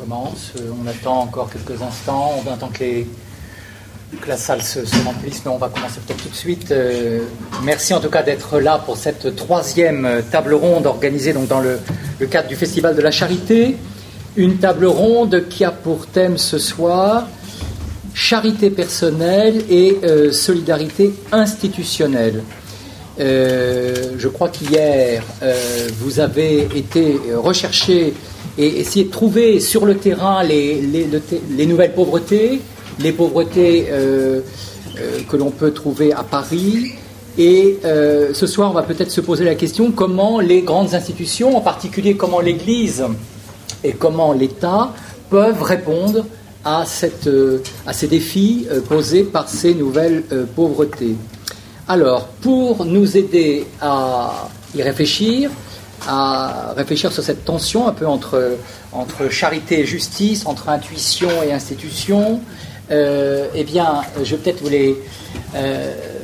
commence. On attend encore quelques instants. On attend que, que la salle se, remplisse, mais on va commencer peut-être tout de suite. merci en tout cas d'être là pour cette troisième table ronde organisée donc, dans le, cadre du Festival de la Charité. Une table ronde qui a pour thème ce soir charité personnelle et euh, solidarité institutionnelle. Euh, je crois qu'hier, euh, vous avez été recherché et essayé de trouver sur le terrain les, les, nouvelles pauvretés, les pauvretés que l'on peut trouver à Paris. Et ce soir, on va peut-être se poser la question comment les grandes institutions, en particulier comment l'Église et comment l'État, peuvent répondre à, cette, euh, à ces défis euh, posés par ces nouvelles euh, pauvretés. Alors, pour nous aider à y réfléchir, à réfléchir sur cette tension un peu entre, entre charité et justice, entre intuition et institution, eh bien, je vais peut-être vous les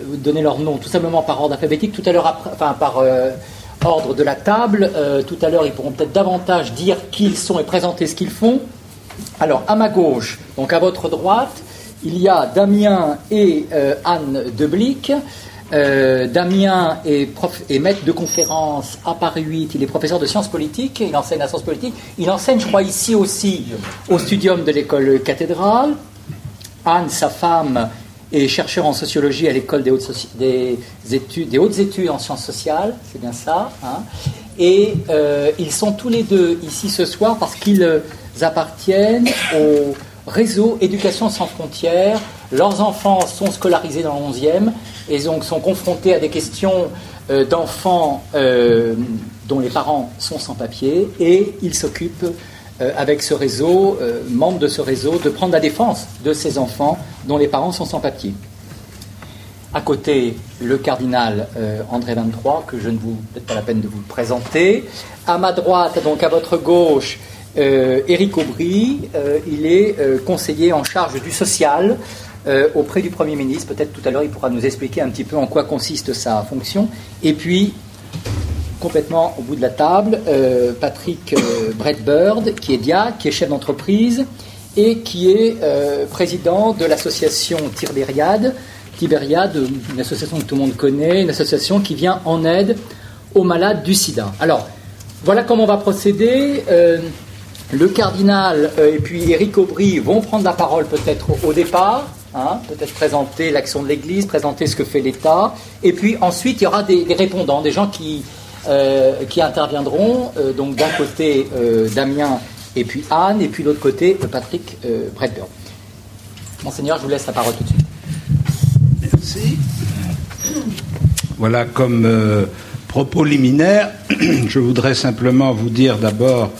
vous donner leur nom, tout simplement par ordre alphabétique. Tout à l'heure, enfin par ordre de la table. tout à l'heure, ils pourront peut-être davantage dire qui ils sont et présenter ce qu'ils font. Alors, à ma gauche, donc à votre droite, il y a Damien et euh, Anne Deblic. Euh, Damien est, maître de conférence à Paris 8, il est professeur de sciences politiques, il enseigne la science politique, il enseigne, je crois, ici aussi au studium de l'école cathédrale. Anne, sa femme, est chercheur en sociologie à l'école des, hautes études en sciences sociales, c'est bien ça. Hein. Et euh, ils sont tous les deux ici ce soir parce qu'ils appartiennent au réseau Éducation sans frontières. Leurs enfants sont scolarisés dans le 11e et donc sont confrontés à des questions euh, d'enfants euh, dont les parents sont sans papier et ils s'occupent euh, avec ce réseau, membres de ce réseau, de prendre la défense de ces enfants dont les parents sont sans papier. À côté, le cardinal André 23, que je ne vous peut pas la peine de vous présenter. À ma droite, donc à votre gauche, euh, Éric Aubry, euh, il est euh, conseiller en charge du social auprès du Premier ministre. Peut-être tout à l'heure, il pourra nous expliquer un petit peu en quoi consiste sa fonction. Et puis, complètement au bout de la table, Patrick Bradbird, qui est DIA, qui est chef d'entreprise et qui est président de l'association Tibériade. Tibériade, une association que tout le monde connaît, une association qui vient en aide aux malades du sida. Alors, voilà comment on va procéder. Le cardinal euh, et puis Éric Aubry vont prendre la parole peut-être au, départ, hein, peut-être présenter l'action de l'Église, présenter ce que fait l'État, et puis ensuite il y aura des, répondants, des gens qui, euh, qui interviendront, euh, donc d'un côté Damien et puis Anne, et puis de l'autre côté Patrick Bradburn. Monseigneur, je vous laisse la parole tout de suite. Merci. Voilà, comme propos liminaire, je voudrais simplement vous dire d'abord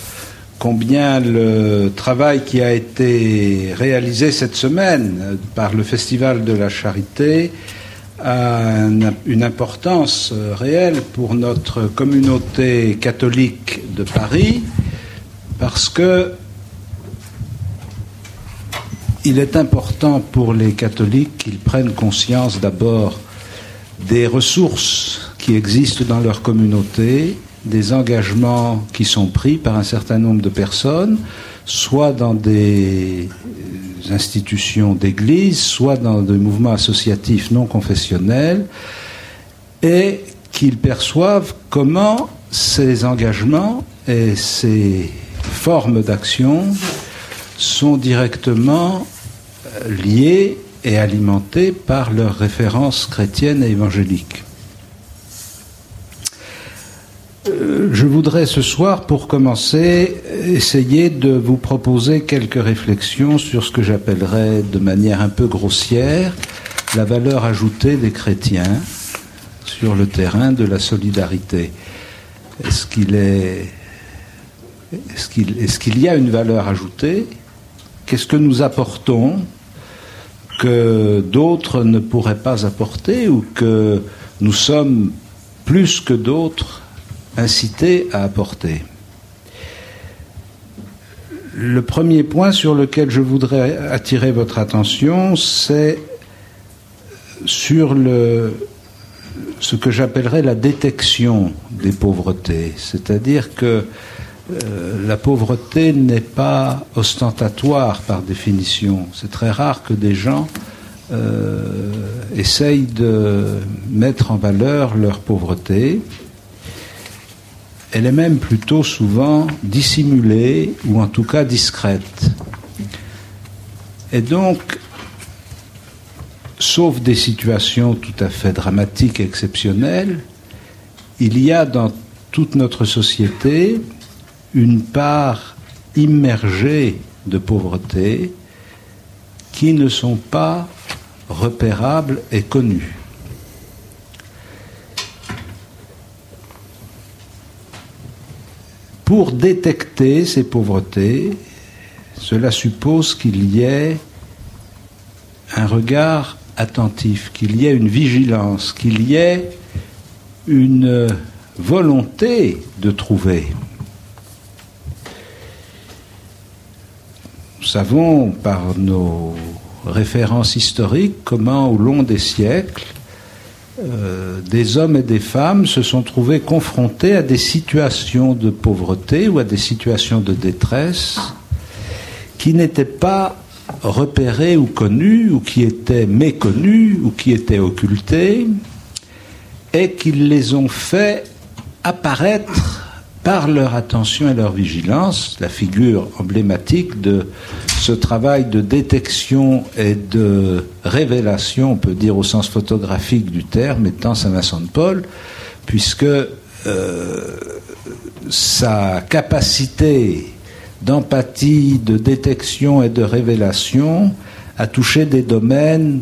combien le travail qui a été réalisé cette semaine par le Festival de la Charité a une importance réelle pour notre communauté catholique de Paris, parce que il est important pour les catholiques qu'ils prennent conscience d'abord des ressources qui existent dans leur communauté des engagements qui sont pris par un certain nombre de personnes, soit dans des institutions d'église, soit dans des mouvements associatifs non confessionnels, et qu'ils perçoivent comment ces engagements et ces formes d'action sont directement liés et alimentés par leurs références chrétiennes et évangéliques. Euh, je voudrais ce soir, pour commencer, essayer de vous proposer quelques réflexions sur ce que j'appellerais de manière un peu grossière la valeur ajoutée des chrétiens sur le terrain de la solidarité. Est-ce qu'il est, est-ce qu'il, est-ce qu'il y a une valeur ajoutée? Qu'est-ce que nous apportons que d'autres ne pourraient pas apporter ou que nous sommes plus que d'autres incité à apporter. Le premier point sur lequel je voudrais attirer votre attention, c'est sur ce que j'appellerais la détection des pauvretés. C'est-à-dire que euh, la pauvreté n'est pas ostentatoire par définition. C'est très rare que des gens euh, essayent de mettre en valeur leur pauvreté. Elle est même plutôt souvent dissimulée ou en tout cas discrète. Et donc, sauf des situations tout à fait dramatiques et exceptionnelles, il y a dans toute notre société une part immergée de pauvreté qui ne sont pas repérables et connues. Pour détecter ces pauvretés, cela suppose qu'il y ait un regard attentif, qu'il y ait une vigilance, qu'il y ait une volonté de trouver. Nous savons par nos références historiques comment au long des siècles, euh, des hommes et des femmes se sont trouvés confrontés à des situations de pauvreté ou à des situations de détresse qui n'étaient pas repérées ou connues, ou qui étaient méconnues, ou qui étaient occultées, et qu'ils les ont fait apparaître par leur attention et leur vigilance, la figure emblématique de ce travail de détection et de révélation, on peut dire au sens photographique du terme, étant Saint Vincent de Paul, puisque euh, sa capacité d'empathie, de détection et de révélation a touché des domaines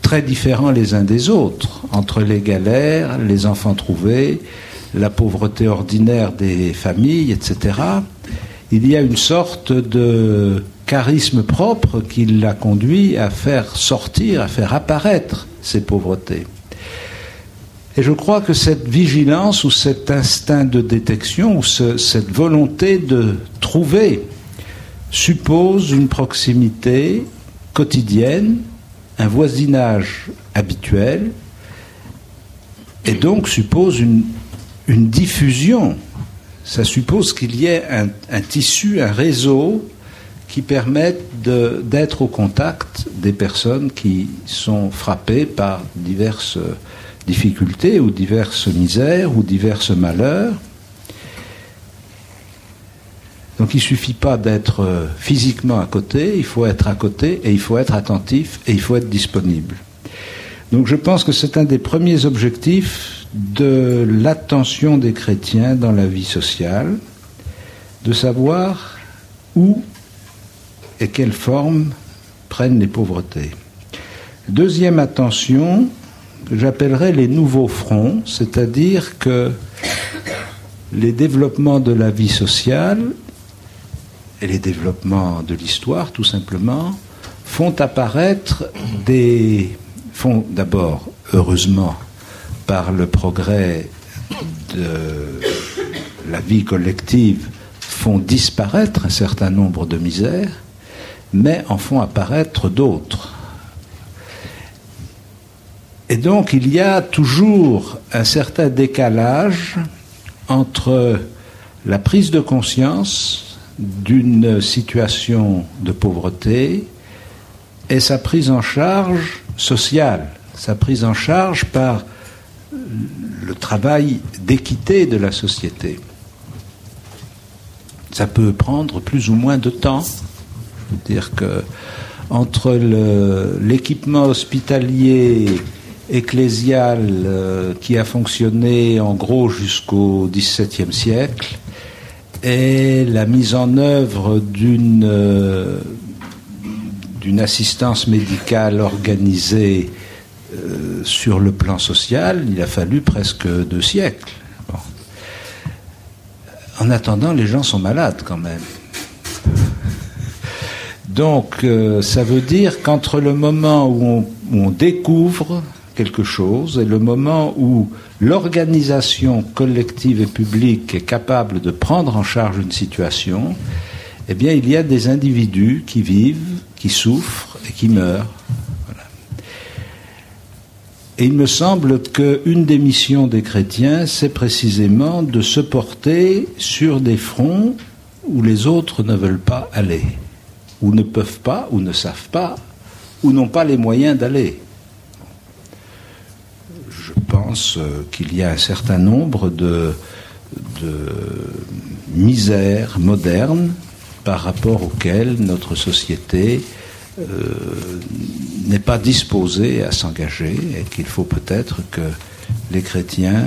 très différents les uns des autres, entre les galères, les enfants trouvés, la pauvreté ordinaire des familles, etc. Il y a une sorte de charisme propre qui l'a conduit à faire sortir, à faire apparaître ces pauvretés. Et je crois que cette vigilance ou cet instinct de détection ou cette volonté de trouver suppose une proximité quotidienne un voisinage habituel et donc suppose une, diffusion. Ça suppose qu'il y ait un, tissu, un réseau qui permette d'être au contact des personnes qui sont frappées par diverses difficultés ou diverses misères ou diverses malheurs donc il ne suffit pas d'être euh, physiquement à côté, il faut être à côté et il faut être attentif et il faut être disponible. Donc je pense que c'est un des premiers objectifs de l'attention des chrétiens dans la vie sociale, de savoir où et quelle forme prennent les pauvretés. Deuxième attention, j'appellerais les nouveaux fronts, c'est-à-dire que les développements de la vie sociale et les développements de l'histoire, tout simplement, font apparaître des. font d'abord, heureusement, par le progrès de la vie collective, font disparaître un certain nombre de misères, mais en font apparaître d'autres. Et donc il y a toujours un certain décalage entre la prise de conscience d'une situation de pauvreté et sa prise en charge sociale, sa prise en charge par le travail d'équité de la société. Ça peut prendre plus ou moins de temps. dire que entre l'équipement hospitalier ecclésial euh, qui a fonctionné en gros jusqu'au XVIIe siècle et la mise en œuvre d'une euh, d'une assistance médicale organisée euh, sur le plan social, il a fallu presque deux siècles. En attendant, les gens sont malades quand même. Donc, euh, ça veut dire qu'entre le moment où on découvre quelque chose et le moment où l'organisation collective et publique est capable de prendre en charge une situation, eh bien, il y a des individus qui vivent, qui souffrent et qui meurent. Et il me semble qu'une des missions des chrétiens, c'est précisément de se porter sur des fronts où les autres ne veulent pas aller, ou ne peuvent pas, ou ne savent pas, ou n'ont pas les moyens d'aller. Je pense euh, qu'il y a un certain nombre de, de misères modernes par rapport auxquelles notre société euh, n'est pas disposée à s'engager et qu'il faut peut-être que les chrétiens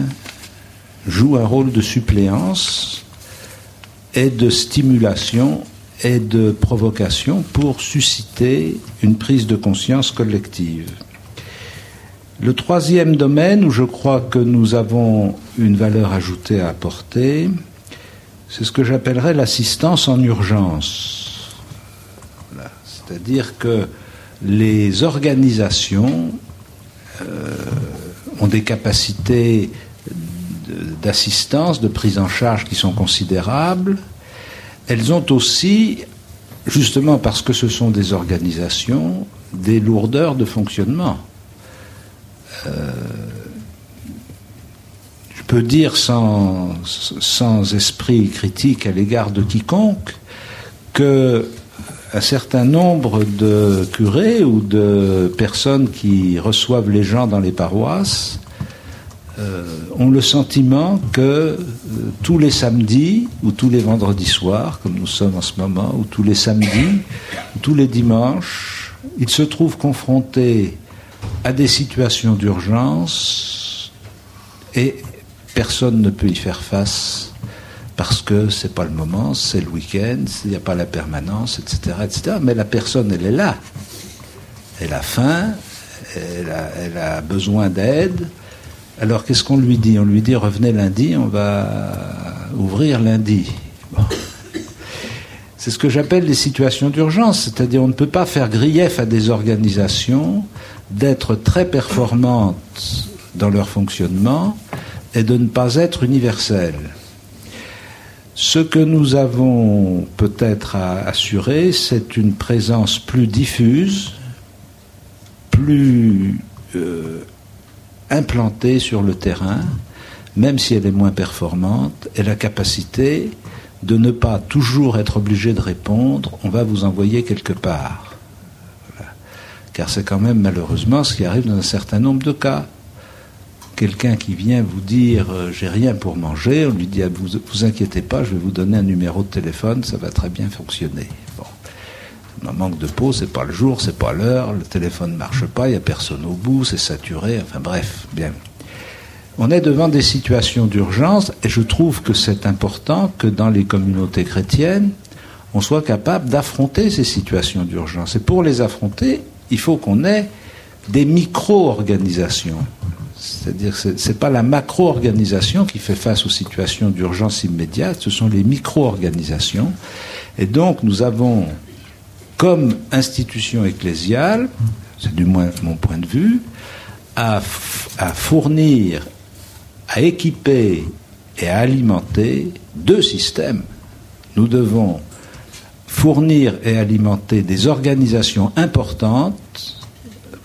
jouent un rôle de suppléance et de stimulation et de provocation pour susciter une prise de conscience collective. Le troisième domaine où je crois que nous avons une valeur ajoutée à apporter, c'est ce que j'appellerais l'assistance en urgence. C'est-à-dire que les organisations euh, ont des capacités d'assistance, de prise en charge qui sont considérables. Elles ont aussi, justement parce que ce sont des organisations, des lourdeurs de fonctionnement. Euh, je peux dire sans, sans esprit critique à l'égard de quiconque que un certain nombre de curés ou de personnes qui reçoivent les gens dans les paroisses euh, ont le sentiment que euh, tous les samedis ou tous les vendredis soirs, comme nous sommes en ce moment, ou tous les samedis, ou tous les dimanches, ils se trouvent confrontés à des situations d'urgence et personne ne peut y faire face parce que c'est pas le moment, c'est le week-end, il n'y a pas la permanence, etc., etc. Mais la personne, elle est là. Elle a faim, elle a, besoin d'aide, alors qu'est-ce qu'on lui dit? On lui dit revenez lundi, on va ouvrir lundi. C'est ce que j'appelle les situations d'urgence, c'est-à-dire on ne peut pas faire grief à des organisations d'être très performantes dans leur fonctionnement et de ne pas être universelles. Ce que nous avons peut-être à assurer, c'est une présence plus diffuse, plus euh, implantée sur le terrain, même si elle est moins performante, et la capacité de ne pas toujours être obligé de répondre on va vous envoyer quelque part. Car c'est quand même malheureusement ce qui arrive dans un certain nombre de cas. Quelqu'un qui vient vous dire euh, j'ai rien pour manger, on lui dit ah, vous vous inquiétez pas, je vais vous donner un numéro de téléphone, ça va très bien fonctionner. Un manque de peau, c'est pas le jour, c'est pas l'heure, le téléphone ne marche pas, il n'y a personne au bout, c'est saturé, enfin bref, bien. On est devant des situations d'urgence et je trouve que c'est important que dans les communautés chrétiennes, on soit capable d'affronter ces situations d'urgence. Et pour les affronter, il faut qu'on ait des micro-organisations. C'est-à-dire que ce n'est pas la macro-organisation qui fait face aux situations d'urgence immédiate, ce sont les micro-organisations. Et donc nous avons comme institution ecclésiale, c'est du moins mon point de vue, à, à fournir, à équiper et à alimenter deux systèmes. Nous devons fournir et alimenter des organisations importantes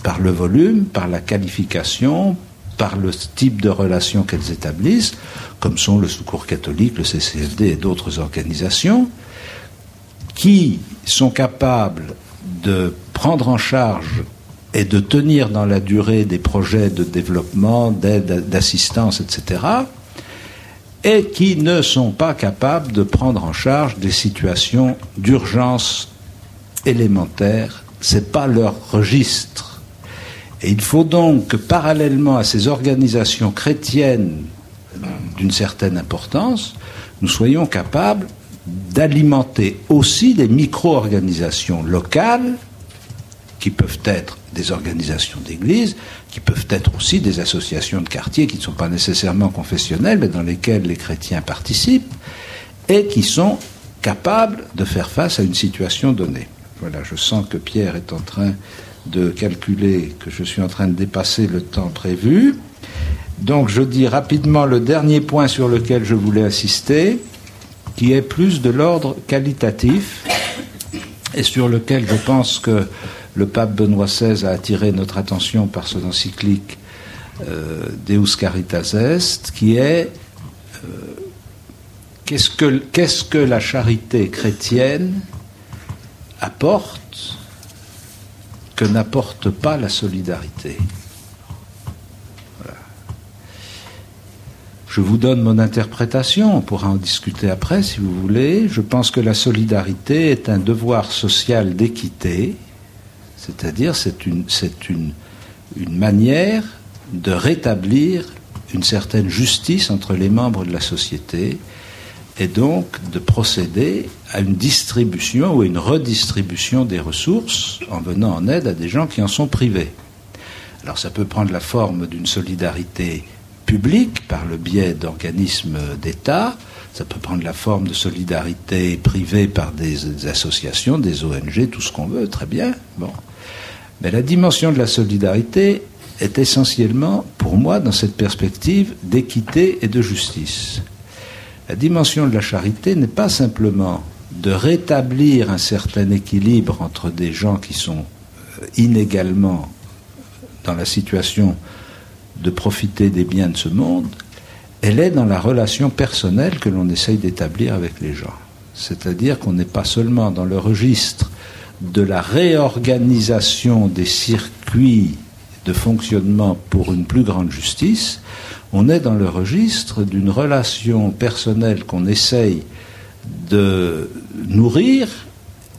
par le volume, par la qualification, par le type de relations qu'elles établissent, comme sont le Secours catholique, le CCFD et d'autres organisations, qui sont capables de prendre en charge et de tenir dans la durée des projets de développement, d'aide, d'assistance, etc., et qui ne sont pas capables de prendre en charge des situations d'urgence élémentaires. Ce n'est pas leur registre. Il faut donc que, parallèlement à ces organisations chrétiennes d'une certaine importance, nous soyons capables d'alimenter aussi des micro-organisations locales qui peuvent être des organisations d'église, qui peuvent être aussi des associations de quartier qui ne sont pas nécessairement confessionnelles, mais dans lesquelles les chrétiens participent, et qui sont capables de faire face à une situation donnée. Voilà, je sens que Pierre est en train de calculer que je suis en train de dépasser le temps prévu. Donc je dis rapidement le dernier point sur lequel je voulais insister, qui est plus de l'ordre qualitatif et sur lequel je pense que le pape Benoît XVI a attiré notre attention par son encyclique euh, Deus Caritas Est, qui est euh, qu'est-ce que, qu'est-ce que la charité chrétienne apporte que n'apporte pas la solidarité. Je vous donne mon interprétation, on pourra en discuter après si vous voulez. Je pense que la solidarité est un devoir social d'équité, c'est-à-dire c'est une, c'est une, une manière de rétablir une certaine justice entre les membres de la société et donc de procéder à une distribution ou une redistribution des ressources en venant en aide à des gens qui en sont privés. Alors ça peut prendre la forme d'une solidarité public par le biais d'organismes d'État. Ça peut prendre la forme de solidarité privée par des, associations, des ONG, tout ce qu'on veut, très bien. Bon. Mais la dimension de la solidarité est essentiellement, pour moi, dans cette perspective d'équité et de justice. La dimension de la charité n'est pas simplement de rétablir un certain équilibre entre des gens qui sont euh, inégalement dans la situation de profiter des biens de ce monde, elle est dans la relation personnelle que l'on essaye d'établir avec les gens. C'est-à-dire qu'on n'est pas seulement dans le registre de la réorganisation des circuits de fonctionnement pour une plus grande justice, on est dans le registre d'une relation personnelle qu'on essaye de nourrir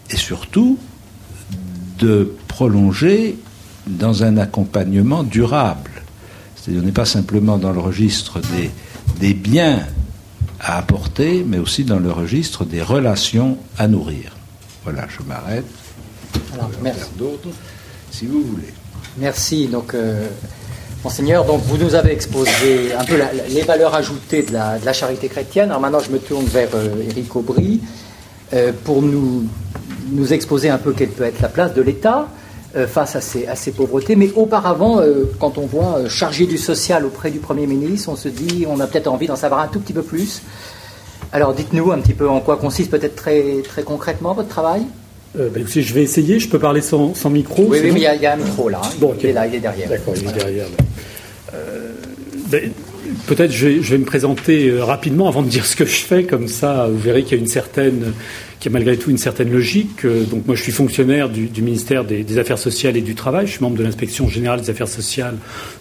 et surtout de prolonger dans un accompagnement durable on n'est pas simplement dans le registre des, des biens à apporter, mais aussi dans le registre des relations à nourrir. Voilà, je m'arrête. Alors, merci. d'autres, si vous voulez. Merci. Donc, euh, Monseigneur, donc vous nous avez exposé un peu les valeurs ajoutées de la, de la, charité chrétienne. Alors maintenant, je me tourne vers Éric euh, Aubry euh, pour nous, nous exposer un peu quelle peut être la place de l'État face à ces, à ces, pauvretés. Mais auparavant, quand on voit chargé du social auprès du Premier ministre, on se dit, on a peut-être envie d'en savoir un tout petit peu plus. Alors dites-nous un petit peu en quoi consiste peut-être très, très concrètement votre travail euh, ben, je vais essayer. Je peux parler sans, sans micro. Oui, oui mais il y, a un micro là. Hein. Bon, Il est là, il est derrière. D'accord, il est derrière. Euh, ben, Peut-être je je vais me présenter rapidement avant de dire ce que je fais. Comme ça, vous verrez qu'il y a une certaine qui a malgré tout une certaine logique. Euh, donc moi, je suis fonctionnaire du, ministère des, Affaires sociales et du Travail. Je suis membre de l'inspection générale des affaires sociales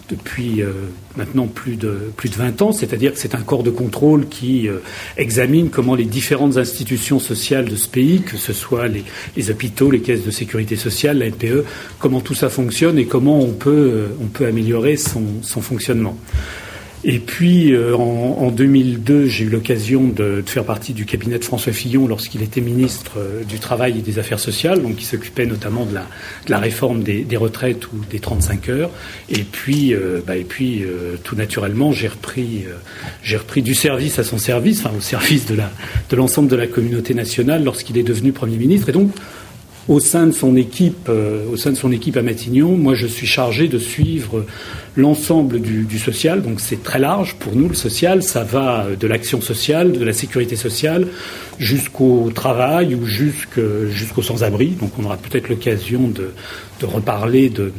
depuis euh, maintenant plus de plus de 20 ans. C'est-à-dire que c'est un corps de contrôle qui euh, examine comment les différentes institutions sociales de ce pays, que ce soit les, hôpitaux, les caisses de sécurité sociale, la NPE, comment tout ça fonctionne et comment on peut on peut améliorer son, son fonctionnement. Et puis, euh, en, 2002, j'ai eu l'occasion de, faire partie du cabinet de François Fillon lorsqu'il était ministre euh, du Travail et des Affaires sociales, donc qui s'occupait notamment de la, réforme des, retraites ou des 35 heures. Et puis, euh, bah, et puis tout naturellement, j'ai repris, du service à son service, enfin au service de de l'ensemble de la communauté nationale lorsqu'il est devenu Premier ministre. Et donc, au sein de son équipe, euh, au sein de son équipe à Matignon, moi je suis chargé de suivre l'ensemble du, social. Donc c'est très large pour nous le social. Ça va de l'action sociale, de la sécurité sociale, jusqu'au travail ou jusqu'au sans-abri. Donc on aura peut-être l'occasion de reparler de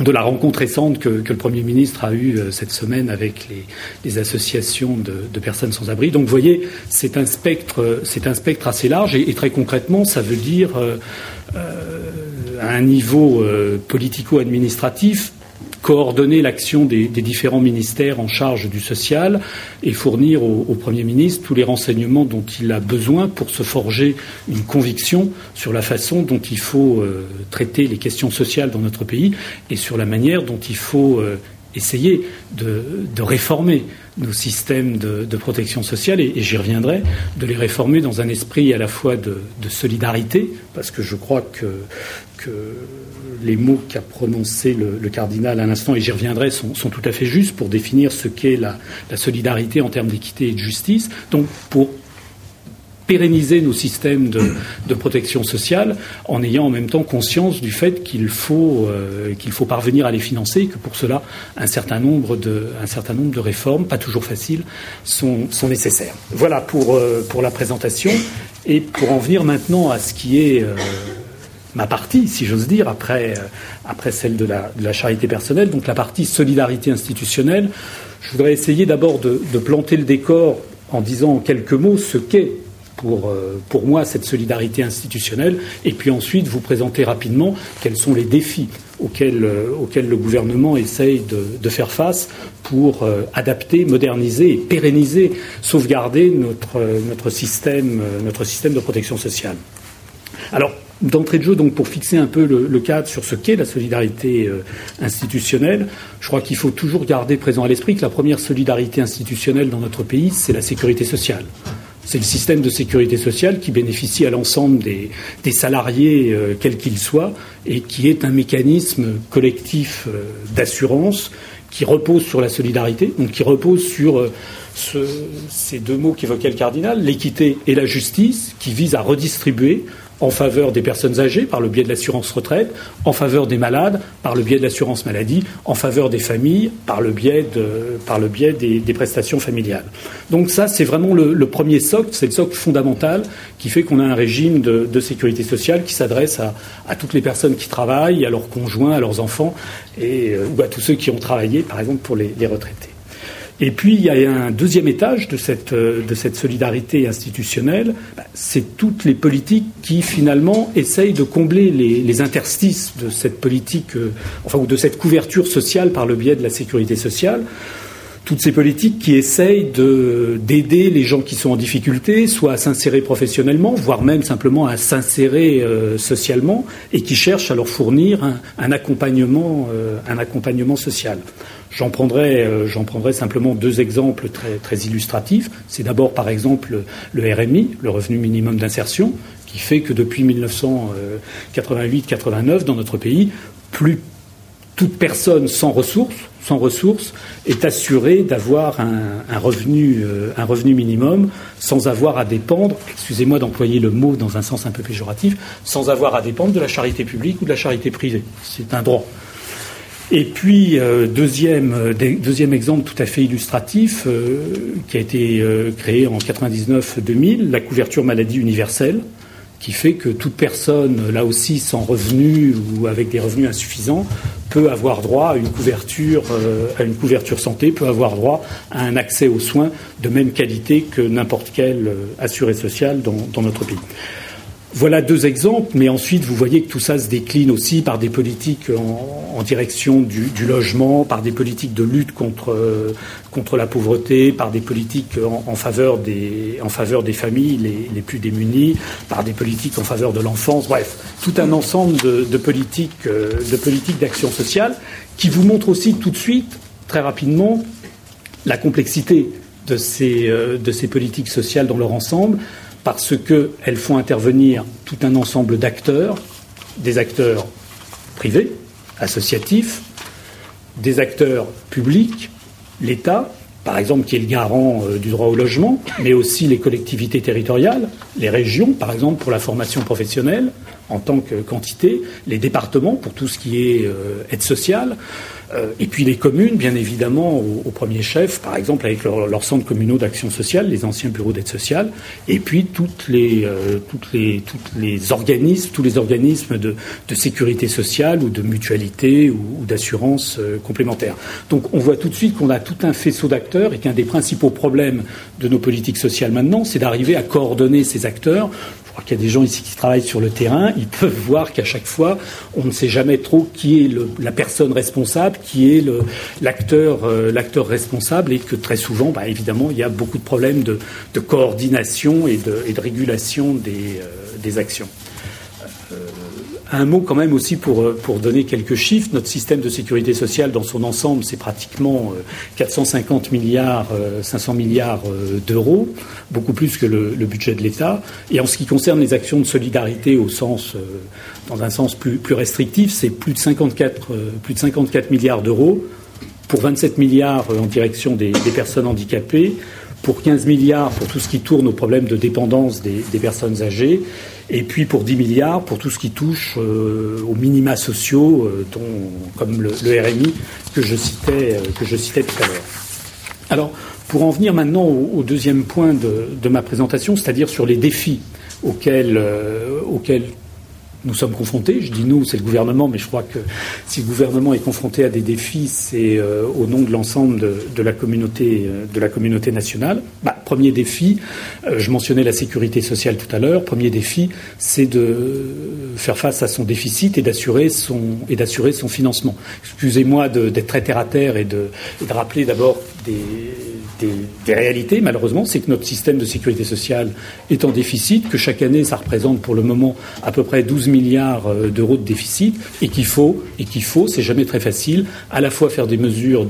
de la rencontre récente que, le Premier ministre a eue euh, cette semaine avec les, associations de, personnes sans abri. Donc, vous voyez, c'est un spectre, c'est un spectre assez large et, très concrètement, ça veut dire euh, euh à un niveau euh, politico-administratif coordonner l'action des, différents ministères en charge du social et fournir au, Premier ministre tous les renseignements dont il a besoin pour se forger une conviction sur la façon dont il faut euh, traiter les questions sociales dans notre pays et sur la manière dont il faut euh, essayer de, réformer nos systèmes de, protection sociale, et, j'y reviendrai, de les réformer dans un esprit à la fois de, solidarité, parce que je crois que, les mots qu'a prononcés le, cardinal à l'instant, et j'y reviendrai, sont, tout à fait justes pour définir ce qu'est la, la solidarité en termes d'équité et de justice. Donc, pour pérenniser nos systèmes de, protection sociale en ayant en même temps conscience du fait qu'il faut, euh, qu'il faut parvenir à les financer et que pour cela, un certain nombre de, un certain nombre de réformes, pas toujours faciles, sont, sont nécessaires. Voilà pour, euh, pour la présentation. Et pour en venir maintenant à ce qui est. Euh, ma partie, si j'ose dire, après, après celle de la, de la, charité personnelle, donc la partie solidarité institutionnelle. Je voudrais essayer d'abord de, de planter le décor en disant en quelques mots ce qu'est pour, euh, pour moi cette solidarité institutionnelle, et puis ensuite vous présenter rapidement quels sont les défis auxquels, euh, auxquels le gouvernement essaye de, faire face pour euh, adapter, moderniser et pérenniser, sauvegarder notre, notre, système, notre système de protection sociale. Alors, d'entrée de jeu, donc pour fixer un peu le, le cadre sur ce qu'est la solidarité institutionnelle, je crois qu'il faut toujours garder présent à l'esprit que la première solidarité institutionnelle dans notre pays, c'est la sécurité sociale. C'est le système de sécurité sociale qui bénéficie à l'ensemble des, salariés, euh, quels qu'ils soient, et qui est un mécanisme collectif euh, d'assurance qui repose sur la solidarité, donc qui repose sur euh, ce, ces deux mots qu'évoquait le cardinal, l'équité et la justice, qui visent à redistribuer en faveur des personnes âgées par le biais de l'assurance retraite, en faveur des malades par le biais de l'assurance maladie, en faveur des familles par le biais, de, par le biais des, prestations familiales. Donc ça, c'est vraiment le, premier socle, c'est le socle fondamental qui fait qu'on a un régime de, sécurité sociale qui s'adresse à, toutes les personnes qui travaillent, à leurs conjoints, à leurs enfants, et, euh, ou à tous ceux qui ont travaillé, par exemple, pour les retraités. Et puis, il y a un deuxième étage de cette, de cette solidarité institutionnelle, c'est toutes les politiques qui, finalement, essayent de combler les, interstices de cette politique, euh, enfin, ou de cette couverture sociale par le biais de la sécurité sociale toutes ces politiques qui essayent d'aider les gens qui sont en difficulté, soit à s'insérer professionnellement, voire même simplement à s'insérer euh, socialement, et qui cherchent à leur fournir un, accompagnement, euh, un accompagnement social. J'en prendrai, euh, simplement deux exemples très, illustratifs. C'est d'abord, par exemple, le RMI, le revenu minimum d'insertion, qui fait que depuis 1988-89, dans notre pays, toute personne sans ressources, est assurée d'avoir un, un, revenu, euh, un revenu minimum sans avoir à dépendre, excusez-moi d'employer le mot dans un sens un peu péjoratif, sans avoir à dépendre de la charité publique ou de la charité privée. C'est un droit. Et puis, euh, deuxième, deuxième exemple tout à fait illustratif, euh, qui a été euh, créé en 99-2000, la couverture maladie universelle, qui fait que toute personne, là aussi sans revenus ou avec des revenus insuffisants, peut avoir droit à une couverture, à une couverture santé, peut avoir droit à un accès aux soins de même qualité que n'importe quel assuré social dans notre pays. Voilà deux exemples, mais ensuite vous voyez que tout ça se décline aussi par des politiques en, direction du, logement, par des politiques de lutte contre, euh, la pauvreté, par des politiques en, faveur, des, familles les, plus démunies, par des politiques en faveur de l'enfance, bref, tout un ensemble de, de politiques euh, de politiques d'action sociale qui vous montrent aussi tout de suite, très rapidement, la complexité de ces, euh, de ces politiques sociales dans leur ensemble parce qu'elles font intervenir tout un ensemble d'acteurs, des acteurs privés, associatifs, des acteurs publics, l'État, par exemple, qui est le garant euh, du droit au logement, mais aussi les collectivités territoriales, les régions, par exemple, pour la formation professionnelle en tant que quantité, les départements pour tout ce qui est euh, aide sociale, et puis les communes, bien évidemment, au, premier chef, par exemple avec leurs leur centres communaux d'action sociale, les anciens bureaux d'aide sociale, et puis toutes les, euh, organismes, tous les organismes de, de sécurité sociale ou de mutualité ou, ou d'assurance euh, complémentaire. Donc on voit tout de suite qu'on a tout un faisceau d'acteurs et qu'un des principaux problèmes de nos politiques sociales maintenant, c'est d'arriver à coordonner ces acteurs crois qu'il y a des gens ici qui travaillent sur le terrain, ils peuvent voir qu'à chaque fois, on ne sait jamais trop qui est la personne responsable, qui est l'acteur euh, responsable, et que très souvent, bah, évidemment, il y a beaucoup de problèmes de, coordination et de, régulation des, euh, des actions. Euh, un mot quand même aussi pour, pour donner quelques chiffres. Notre système de sécurité sociale dans son ensemble, c'est pratiquement 450 milliards, 500 milliards d'euros, beaucoup plus que le, budget de l'État. Et en ce qui concerne les actions de solidarité dans un sens plus, restrictif, c'est plus de 54, plus de 54 milliards d'euros pour 27 milliards en direction des personnes handicapées, pour 15 milliards pour tout ce qui tourne aux problèmes de dépendance des, personnes âgées, et puis pour 10 milliards pour tout ce qui touche euh, aux minima sociaux, euh, comme le, RMI que je citais, euh, que je citais tout à l'heure. Alors, pour en venir maintenant au, deuxième point de, ma présentation, c'est-à-dire sur les défis auxquels nous sommes confrontés. Je dis nous, c'est le gouvernement, mais je crois que si le gouvernement est confronté à des défis, c'est euh, au nom de l'ensemble de, la communauté, euh, de la communauté nationale. Bah, premier défi, euh, je mentionnais la sécurité sociale tout à l'heure. Premier défi, c'est de faire face à son déficit et d'assurer son et d'assurer son financement. Excusez-moi d'être très terre à terre et de, et de rappeler d'abord des des, réalités, malheureusement, c'est que notre système de sécurité sociale est en déficit, que chaque année, ça représente pour le moment à peu près 12 milliards euh, d'euros de déficit, et qu'il faut, et qu'il faut, c'est jamais très facile, à la fois faire des mesures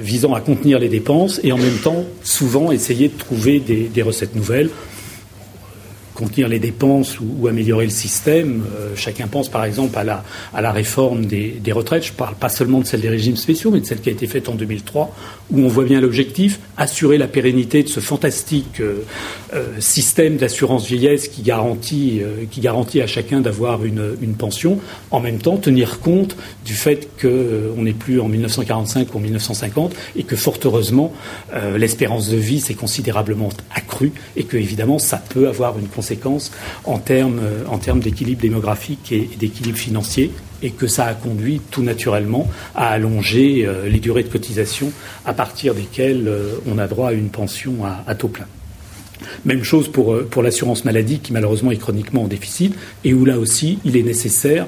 visant à contenir les dépenses et en même temps, souvent, essayer de trouver des recettes nouvelles contenir les dépenses ou, améliorer le système. Euh, chacun pense par exemple à la, à la réforme des, retraites. Je parle pas seulement de celle des régimes spéciaux, mais de celle qui a été faite en 2003, où on voit bien l'objectif, assurer la pérennité de ce fantastique euh, euh, système d'assurance vieillesse qui garantit, qui garantit à chacun d'avoir une, une, pension, en même temps tenir compte du fait qu'on n'est plus en 1945 ou en 1950 et que fort heureusement l'espérance de vie s'est considérablement accrue et que évidemment ça peut avoir une conséquence en termes, euh, en termes d'équilibre démographique et, d'équilibre financier et que ça a conduit tout naturellement à allonger euh, les durées de cotisation à partir desquelles euh, on a droit à une pension à, taux plein. Même chose pour, l'assurance maladie qui malheureusement est chroniquement en déficit et où là aussi il est nécessaire,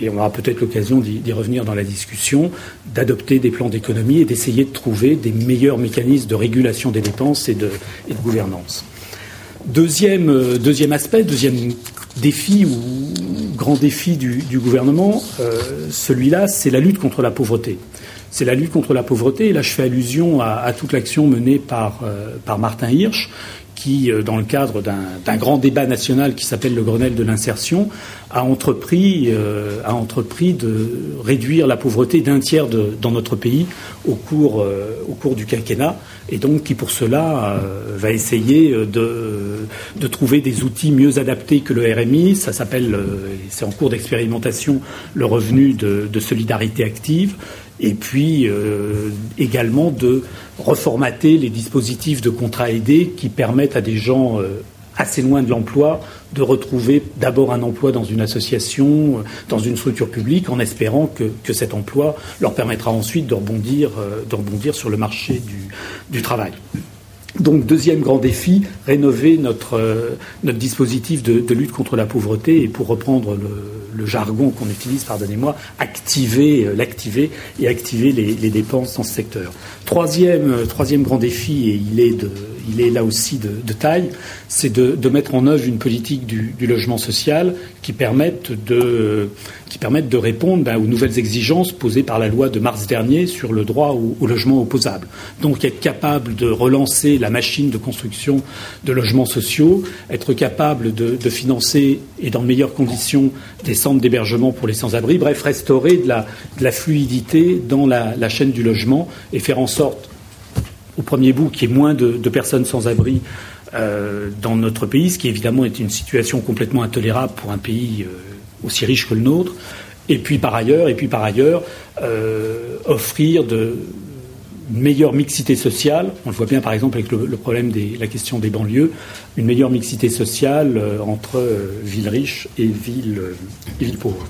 et on aura peut-être l'occasion d'y revenir dans la discussion, d'adopter des plans d'économie et d'essayer de trouver des meilleurs mécanismes de régulation des dépenses et de gouvernance. Deuxième, euh, deuxième aspect, deuxième défi ou grand défi du, gouvernement, euh, celui-là, c'est la lutte contre la pauvreté. C'est la lutte contre la pauvreté. Et là, je fais allusion à, toute l'action menée par, euh, par Martin Hirsch, qui, dans le cadre d'un grand débat national qui s'appelle le Grenelle de l'insertion, a entrepris, a entrepris de réduire la pauvreté d'un tiers dans notre pays au cours, au cours du quinquennat et donc qui pour cela euh, va essayer euh, de, trouver des outils mieux adaptés que le RMI. Ça s'appelle, euh, c'est en cours d'expérimentation, le revenu de, solidarité active. Et puis également de reformater les dispositifs de contrats aidés qui permettent à des gens assez loin de l'emploi, de retrouver d'abord un emploi dans une association, euh, dans une structure publique, en espérant que, cet emploi leur permettra ensuite de rebondir, euh, de rebondir sur le marché du, travail. Donc, deuxième grand défi, rénover notre, euh, notre dispositif de, lutte contre la pauvreté et pour reprendre le, jargon qu'on utilise, pardonnez-moi, activer, l'activer et activer les, dépenses dans ce secteur. Troisième, troisième grand défi, et il est de, il est là aussi de, taille, c'est de, mettre en œuvre une politique du, logement social qui permette de, répondre ben, aux nouvelles exigences posées par la loi de mars dernier sur le droit au, logement opposable. Donc être capable de relancer la machine de construction de logements sociaux, être capable de, financer et dans de meilleures conditions des centres d'hébergement pour les sans-abri, bref, restaurer de la, fluidité dans la chaîne du logement et faire en sorte au premier bout qu'il y ait moins de, personnes sans abri euh, dans notre pays, ce qui évidemment est une situation complètement intolérable pour un pays euh, aussi riche que le nôtre. Et puis par ailleurs, et puis par ailleurs, euh, offrir de une meilleure mixité sociale. On le voit bien par exemple avec le, problème de la question des banlieues, une meilleure mixité sociale entre villes riches et villes, et villes pauvres.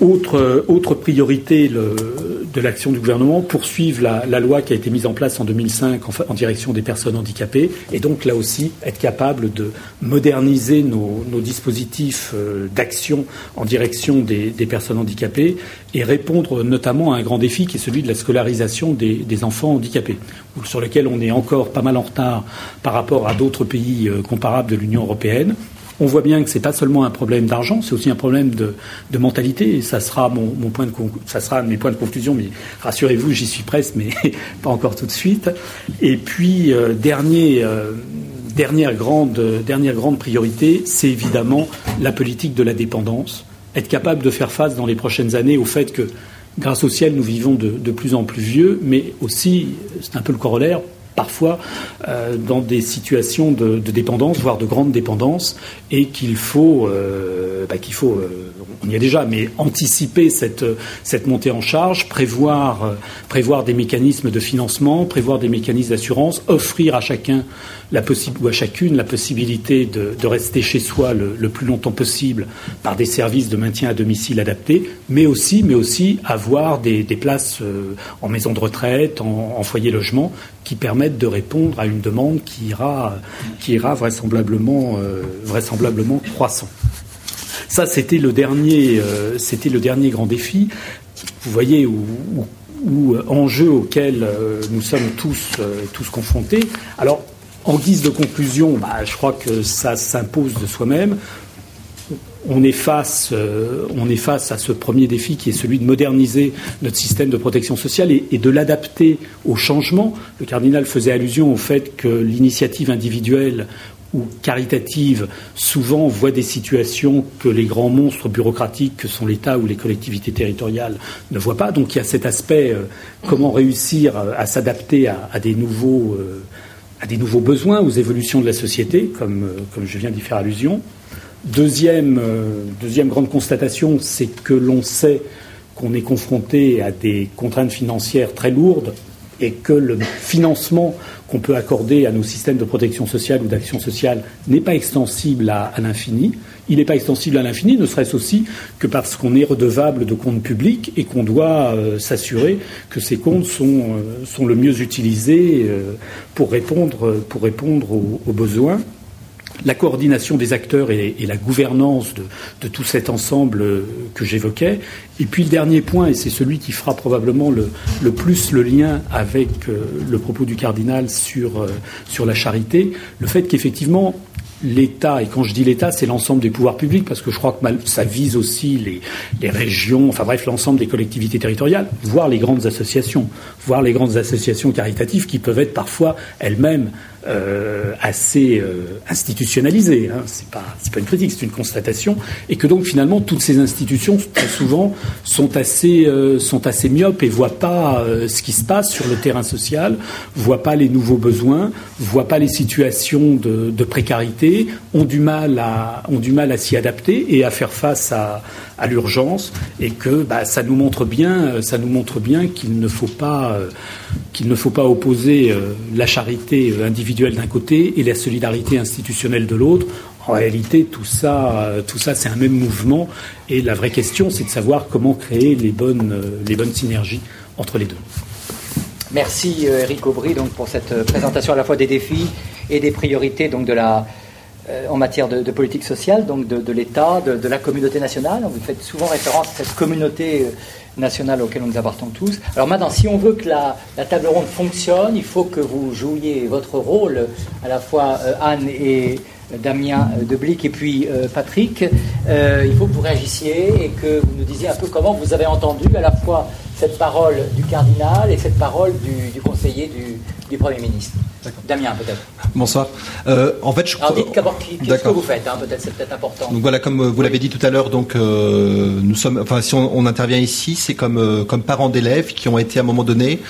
Autre, autre priorité de l'action du gouvernement, poursuivre la, loi qui a été mise en place en 2005 en, direction des personnes handicapées, et donc là aussi être capable de moderniser nos, dispositifs euh, d'action en direction des, personnes handicapées et répondre notamment à un grand défi qui est celui de la scolarisation des, des enfants handicapés, sur lequel on est encore pas mal en retard par rapport à d'autres pays euh, comparables de l'Union européenne on voit bien que ce n'est pas seulement un problème d'argent, c'est aussi un problème de, mentalité. Et ça sera mon, point de ça sera mes points de conclusion, mais rassurez-vous, j'y suis presque, mais pas encore tout de suite. Et puis euh, euh, dernière grande, priorité, c'est évidemment la politique de la dépendance. Être capable de faire face dans les prochaines années au fait que grâce au ciel, nous vivons de plus en plus vieux, mais aussi, c'est un peu le corollaire, parfois euh, dans des situations de, dépendance, voire de grande dépendance, et qu'il faut, euh, bah, qu'il faut euh, on y est déjà, mais anticiper cette, montée en charge, prévoir, prévoir des mécanismes de financement, prévoir des mécanismes d'assurance, offrir à chacun la ou à chacune la possibilité de, rester chez soi le, plus longtemps possible par des services de maintien à domicile adaptés, mais aussi, avoir des, places euh, en maison de retraite, en, foyer logement, qui permettent de répondre à une demande qui ira, qui ira vraisemblablement, euh, vraisemblablement croissant. Ça, c'était le dernier, euh, c'était le dernier grand défi. Vous voyez où, enjeu auquel nous sommes tous, tous confrontés. Alors, en guise de conclusion, bah, je crois que ça s'impose de soi-même. On est, face, euh, on est face à ce premier défi qui est celui de moderniser notre système de protection sociale et, de l'adapter au changement. Le cardinal faisait allusion au fait que l'initiative individuelle ou caritative souvent voit des situations que les grands monstres bureaucratiques que sont l'État ou les collectivités territoriales ne voient pas. Donc il y a cet aspect euh, comment réussir à s'adapter à, des nouveaux euh, à des nouveaux besoins, aux évolutions de la société, comme, euh, comme je viens d'y faire allusion. Deuxième, euh, deuxième grande constatation, c'est que l'on sait qu'on est confronté à des contraintes financières très lourdes et que le financement qu'on peut accorder à nos systèmes de protection sociale ou d'action sociale n'est pas extensible à, l'infini. Il n'est pas extensible à l'infini, ne serait-ce aussi que parce qu'on est redevable de comptes publics et qu'on doit euh, s'assurer que ces comptes sont, euh, le mieux utilisés euh, pour répondre, pour répondre aux besoins la coordination des acteurs et, la gouvernance de, tout cet ensemble euh, que j'évoquais. Et puis le dernier point, et c'est celui qui fera probablement le, plus le lien avec euh, le propos du cardinal sur, euh, sur la charité, le fait qu'effectivement, l'État, et quand je dis l'État, c'est l'ensemble des pouvoirs publics, parce que je crois que ça vise aussi les, les régions, enfin bref, l'ensemble des collectivités territoriales, voire les grandes associations, voire les grandes associations caritatives qui peuvent être parfois elles-mêmes euh, assez euh, institutionnalisé. Hein. C'est pas c'est pas une critique, c'est une constatation, et que donc finalement toutes ces institutions très souvent sont assez euh, sont assez myopes et voient pas ce qui se passe sur le terrain social, voient pas les nouveaux besoins, voient pas les situations de, de précarité, ont du mal à ont du mal à s'y adapter et à faire face à à l'urgence et que bah, ça nous montre bien, ça nous montre bien qu'il ne faut pas qu'il ne faut pas opposer la charité individuelle d'un côté et la solidarité institutionnelle de l'autre. En réalité, tout ça, euh, tout ça, c'est un même mouvement. Et la vraie question, c'est de savoir comment créer les bonnes, euh, les bonnes synergies entre les deux. Merci euh, Eric Aubry donc pour cette présentation à la fois des défis et des priorités donc de la en matière de, politique sociale, donc de, l'État, de, la communauté nationale. Vous faites souvent référence à cette communauté nationale auquel nous appartenons tous. Alors maintenant, si on veut que la, table ronde fonctionne, il faut que vous jouiez votre rôle, à la fois euh, Anne et Damien euh, Deblic et puis euh, Patrick. il faut que vous réagissiez et que vous nous disiez un peu comment vous avez entendu à la fois cette parole du cardinal et cette parole du, conseiller du Premier ministre. Damien, peut-être. Bonsoir. Euh, en fait, je Alors, dites d'abord qu'est-ce que vous faites. Hein, peut-être c'est peut-être important. Donc voilà, comme vous l'avez dit tout à l'heure, donc euh, nous sommes. Enfin, si on, intervient ici, c'est comme euh, comme parents d'élèves qui ont été à un moment donné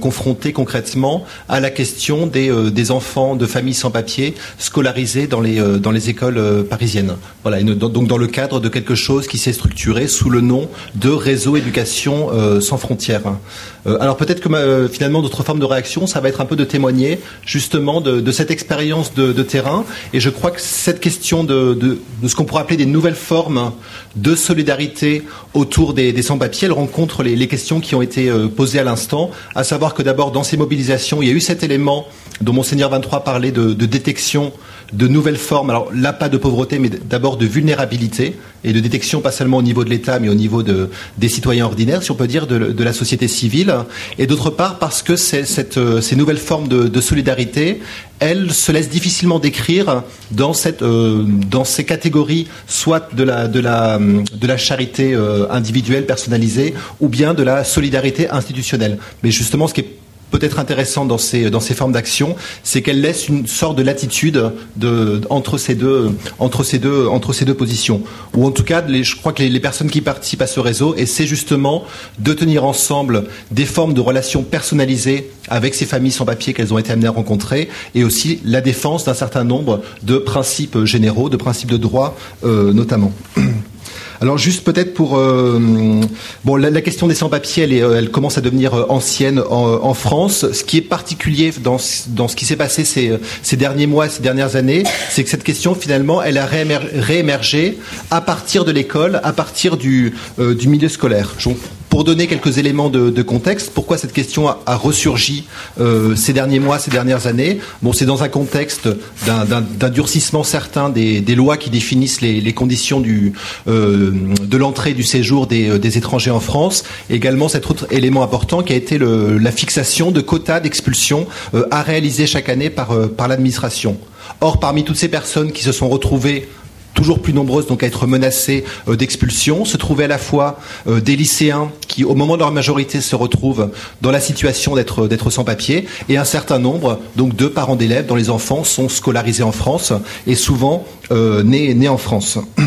confrontés concrètement à la question des des enfants de familles sans papier scolarisés dans les dans les écoles parisiennes. Voilà. donc dans le cadre de quelque chose qui s'est structuré sous le nom de réseau éducation sans frontières. alors peut-être que finalement d'autres formes de réaction, ça va être un peu de témoigner justement de, cette expérience de, terrain. Et je crois que cette question de, ce qu'on pourrait appeler des nouvelles formes de solidarité autour des, sans-papiers, elle rencontre les, questions qui ont été euh, posées à l'instant, à savoir que d'abord dans ces mobilisations, il y a eu cet élément dont Monseigneur 23 parlait de, détection de nouvelles formes, alors là pas de pauvreté, mais d'abord de vulnérabilité et de détection pas seulement au niveau de l'État, mais au niveau des citoyens ordinaires, si on peut dire, de, la société civile, et d'autre part parce que euh, ces nouvelles formes de, solidarité, elles se laissent difficilement décrire dans, euh, ces catégories, soit de la, de la, de la charité euh, individuelle personnalisée, ou bien de la solidarité institutionnelle. Mais justement, ce qui est peut-être intéressant dans ces, dans ces formes d'action, c'est qu'elle laisse une sorte de latitude de, entre, ces deux, entre, ces deux, entre ces deux positions. Ou en tout cas, je crois que les, personnes qui participent à ce réseau essaient justement de tenir ensemble des formes de relations personnalisées avec ces familles sans papier qu'elles ont été amenées à rencontrer, et aussi la défense d'un certain nombre de principes généraux, de principes de droit euh, notamment. Alors juste peut-être pour bon la, question des sans-papiers, elle, elle, commence à devenir ancienne en, France. Ce qui est particulier dans, dans ce qui s'est passé ces, ces derniers mois, ces dernières années, c'est que cette question finalement, elle a réémergé à partir de l'école, à partir du, du milieu scolaire. Pour donner quelques éléments de, contexte, pourquoi cette question a, ressurgi euh, ces derniers mois, ces dernières années? Bon, c'est dans un contexte d'un durcissement certain des, lois qui définissent les, conditions euh, de l'entrée du séjour des, des, étrangers en France. également, cet autre élément important qui a été la fixation de quotas d'expulsion euh, à réaliser chaque année par l'administration. Or, parmi toutes ces personnes qui se sont retrouvées toujours plus nombreuses donc à être menacées euh, d'expulsion, se trouvaient à la fois euh, des lycéens qui, au moment de leur majorité, se retrouvent dans la situation d'être d'être sans papier, et un certain nombre donc de parents d'élèves dont les enfants sont scolarisés en France et souvent euh, nés, nés en France.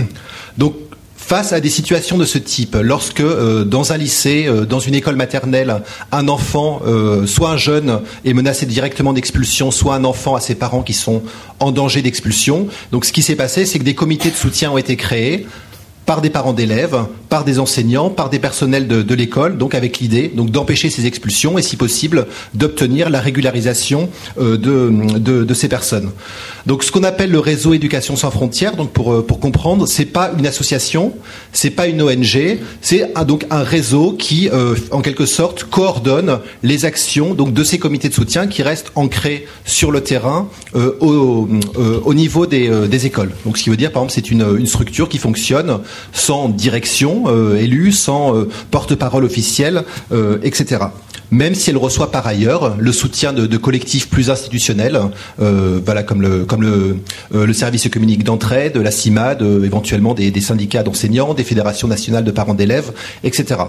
Face à des situations de ce type, lorsque euh, dans un lycée, euh, dans une école maternelle, un enfant, euh, soit un jeune, est menacé directement d'expulsion, soit un enfant à ses parents qui sont en danger d'expulsion. Donc ce qui s'est passé, c'est que des comités de soutien ont été créés par des parents d'élèves, par des enseignants, par des personnels de, l'école, donc avec l'idée donc d'empêcher ces expulsions et si possible d'obtenir la régularisation euh, de, de, ces personnes. Donc ce qu'on appelle le réseau Éducation sans frontières, donc pour, euh, pour comprendre, c'est pas une association, c'est pas une ONG, c'est donc un réseau qui euh, en quelque sorte coordonne les actions donc de ces comités de soutien qui restent ancrés sur le terrain au, au niveau des, des écoles. Donc ce qui veut dire par exemple c'est une, une structure qui fonctionne sans direction euh, élue, sans euh, porte-parole officielle, euh, etc même si elle reçoit par ailleurs le soutien de, collectifs plus institutionnels, comme le comme le, le service communique d'entraide, la CIMAD, éventuellement des syndicats d'enseignants, des fédérations nationales de parents d'élèves, etc.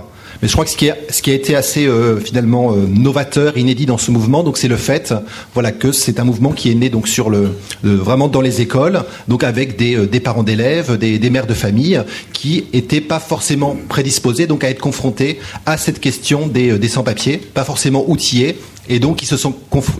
Mais je crois que ce qui, a été assez euh, finalement euh, novateur, inédit dans ce mouvement, c'est le fait, voilà, que c'est un mouvement qui est né donc sur le, vraiment dans les écoles, donc avec des, euh, parents d'élèves, des, mères de famille, qui étaient pas forcément prédisposés à être confrontés à cette question des, des sans-papiers, pas forcément outillés et donc qui se sont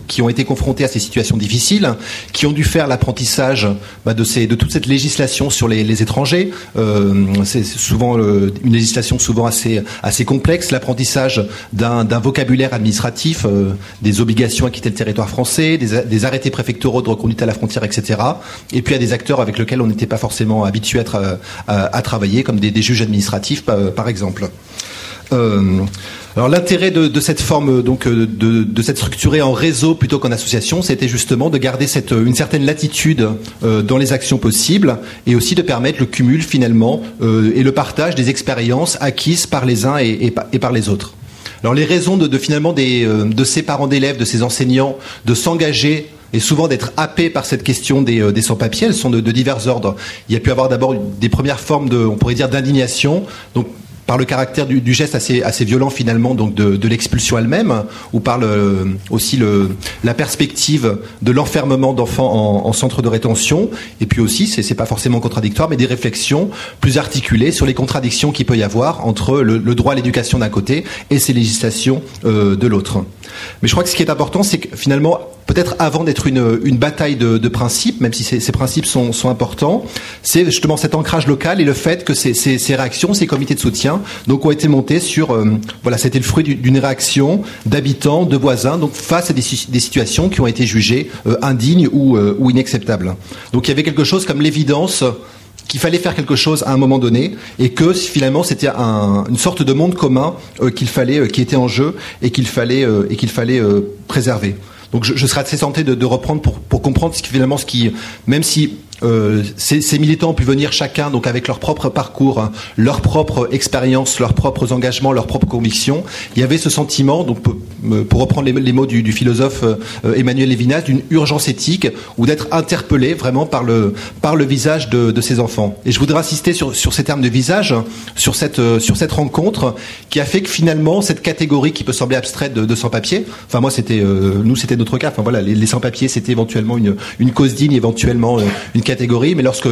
qui ont été confrontés à ces situations difficiles, qui ont dû faire l'apprentissage bah, de ces de toute cette législation sur les, les étrangers. Euh, c'est souvent euh, une législation souvent assez assez complexe, l'apprentissage d'un vocabulaire administratif, euh, des obligations à quitter le territoire français, des, des, arrêtés préfectoraux de reconduite à la frontière, etc. Et puis à des acteurs avec lesquels on n'était pas forcément habitué à, à, à, travailler, comme des, des juges administratifs par, exemple. Euh, alors l'intérêt de, cette forme donc euh, de, cette structurée en réseau plutôt qu'en association, c'était justement de garder euh, une certaine latitude euh, dans les actions possibles et aussi de permettre le cumul finalement et le partage des expériences acquises par les uns et, par les autres. Alors les raisons de, finalement des, de ces parents d'élèves, de ces enseignants, de s'engager et souvent d'être happés par cette question des, sans-papiers, elles sont de, divers ordres. Il y a pu avoir d'abord des premières formes de, on pourrait dire, d'indignation. Par le caractère du, geste assez, violent finalement donc de, l'expulsion elle-même, ou par le, aussi le, la perspective de l'enfermement d'enfants en, centre de rétention, et puis aussi, c'est pas forcément contradictoire, mais des réflexions plus articulées sur les contradictions qu'il peut y avoir entre le, droit à l'éducation d'un côté et ces législations euh, de l'autre. Mais je crois que ce qui est important, c'est que finalement, peut-être avant d'être une, une bataille de, de, principes, même si ces, principes sont, sont importants, c'est justement cet ancrage local et le fait que ces, ces, ces, réactions, ces comités de soutien, donc ont été montés sur, euh, voilà, c'était le fruit d'une réaction d'habitants, de voisins, donc face à des, des situations qui ont été jugées euh, indignes ou, euh, ou inacceptables. Donc il y avait quelque chose comme l'évidence qu'il fallait faire quelque chose à un moment donné et que finalement c'était un, une sorte de monde commun qu'il fallait, qui était en jeu et qu'il fallait et qu'il fallait préserver. Donc je, serais assez tenté de, reprendre pour, pour comprendre ce qui, finalement ce qui, même si euh, ces, militants ont pu venir chacun donc avec leur propre parcours, hein, leur propre expérience, leurs propres engagements, leurs propres convictions. Il y avait ce sentiment, donc pour reprendre les, mots du, philosophe euh, Emmanuel Levinas, d'une urgence éthique ou d'être interpellé vraiment par le visage de, de, ces enfants. Et je voudrais insister sur, ces termes de visage, sur cette euh, rencontre qui a fait que finalement cette catégorie qui peut sembler abstraite de, sans-papiers, enfin moi c'était nous c'était notre cas, enfin voilà les, les sans-papiers c'était éventuellement une une cause digne, éventuellement une catégorie, mais lorsque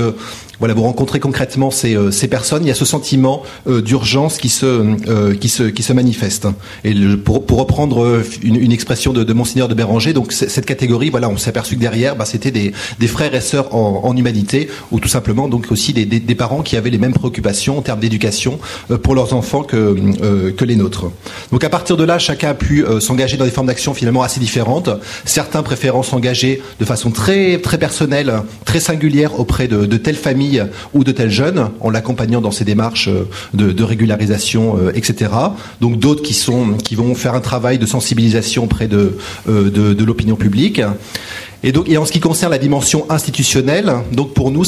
voilà, vous rencontrez concrètement ces, euh, personnes, il y a ce sentiment euh, d'urgence qui se, euh, qui, se, manifeste. Et pour, reprendre une, expression de, de Monseigneur de Béranger, donc cette catégorie, voilà, on s'est aperçu que derrière, bah, c'était des, frères et sœurs en, humanité, ou tout simplement donc aussi des, parents qui avaient les mêmes préoccupations en termes d'éducation pour leurs enfants que, que les nôtres. Donc à partir de là, chacun a pu s'engager dans des formes d'action finalement assez différentes. Certains préférant s'engager de façon très, très personnelle, très singulière auprès de, de telles familles ou de tels jeunes, en l'accompagnant dans ses démarches euh, de, régularisation, euh, etc. Donc d'autres qui sont qui vont faire un travail de sensibilisation auprès de, euh, de, l'opinion publique. Et donc, et en ce qui concerne la dimension institutionnelle, donc pour nous,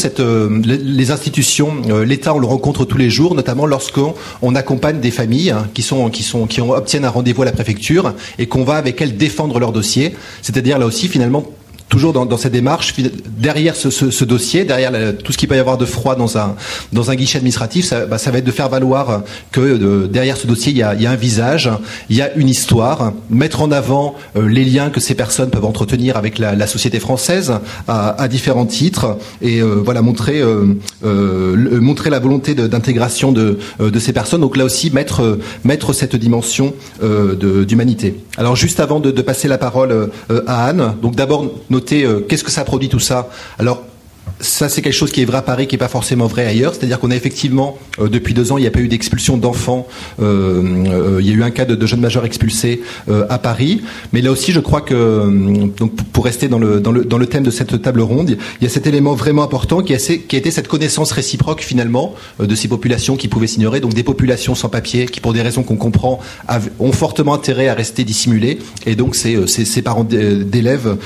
les institutions, l'État, on le rencontre tous les jours, notamment lorsqu'on on accompagne des familles qui sont, qui sont, qui obtiennent un rendez-vous à la préfecture et qu'on va avec elles défendre leur dossier. C'est-à-dire là aussi, finalement, toujours dans, cette démarche, derrière ce, dossier, derrière tout ce qu'il peut y avoir de froid dans un, dans un guichet administratif, ça, bah, va être de faire valoir que euh, derrière ce dossier, il y, a, un visage, il y a une histoire, mettre en avant euh, les liens que ces personnes peuvent entretenir avec la, société française à, différents titres, et euh, voilà montrer, montrer la volonté d'intégration de, de, ces personnes. Donc là aussi, mettre, mettre cette dimension d'humanité. Alors juste avant de, passer la parole à Anne, donc d'abord euh, qu'est-ce que ça produit tout ça? Ça, c'est quelque chose qui est vrai à Paris, qui n'est pas forcément vrai ailleurs. C'est-à-dire qu'on a effectivement, euh, depuis deux ans, il n'y a pas eu d'expulsion d'enfants. Euh, euh, il y a eu un cas de, jeunes majeurs expulsés à Paris. Mais là aussi, je crois que, pour rester dans le, dans, le, dans le thème de cette table ronde, il y a cet élément vraiment important qui a, qui a été cette connaissance réciproque, finalement, de ces populations qui pouvaient s'ignorer. Donc des populations sans papier, qui, pour des raisons qu'on comprend, ont fortement intérêt à rester dissimulées. Et donc, c'est ces parents d'élèves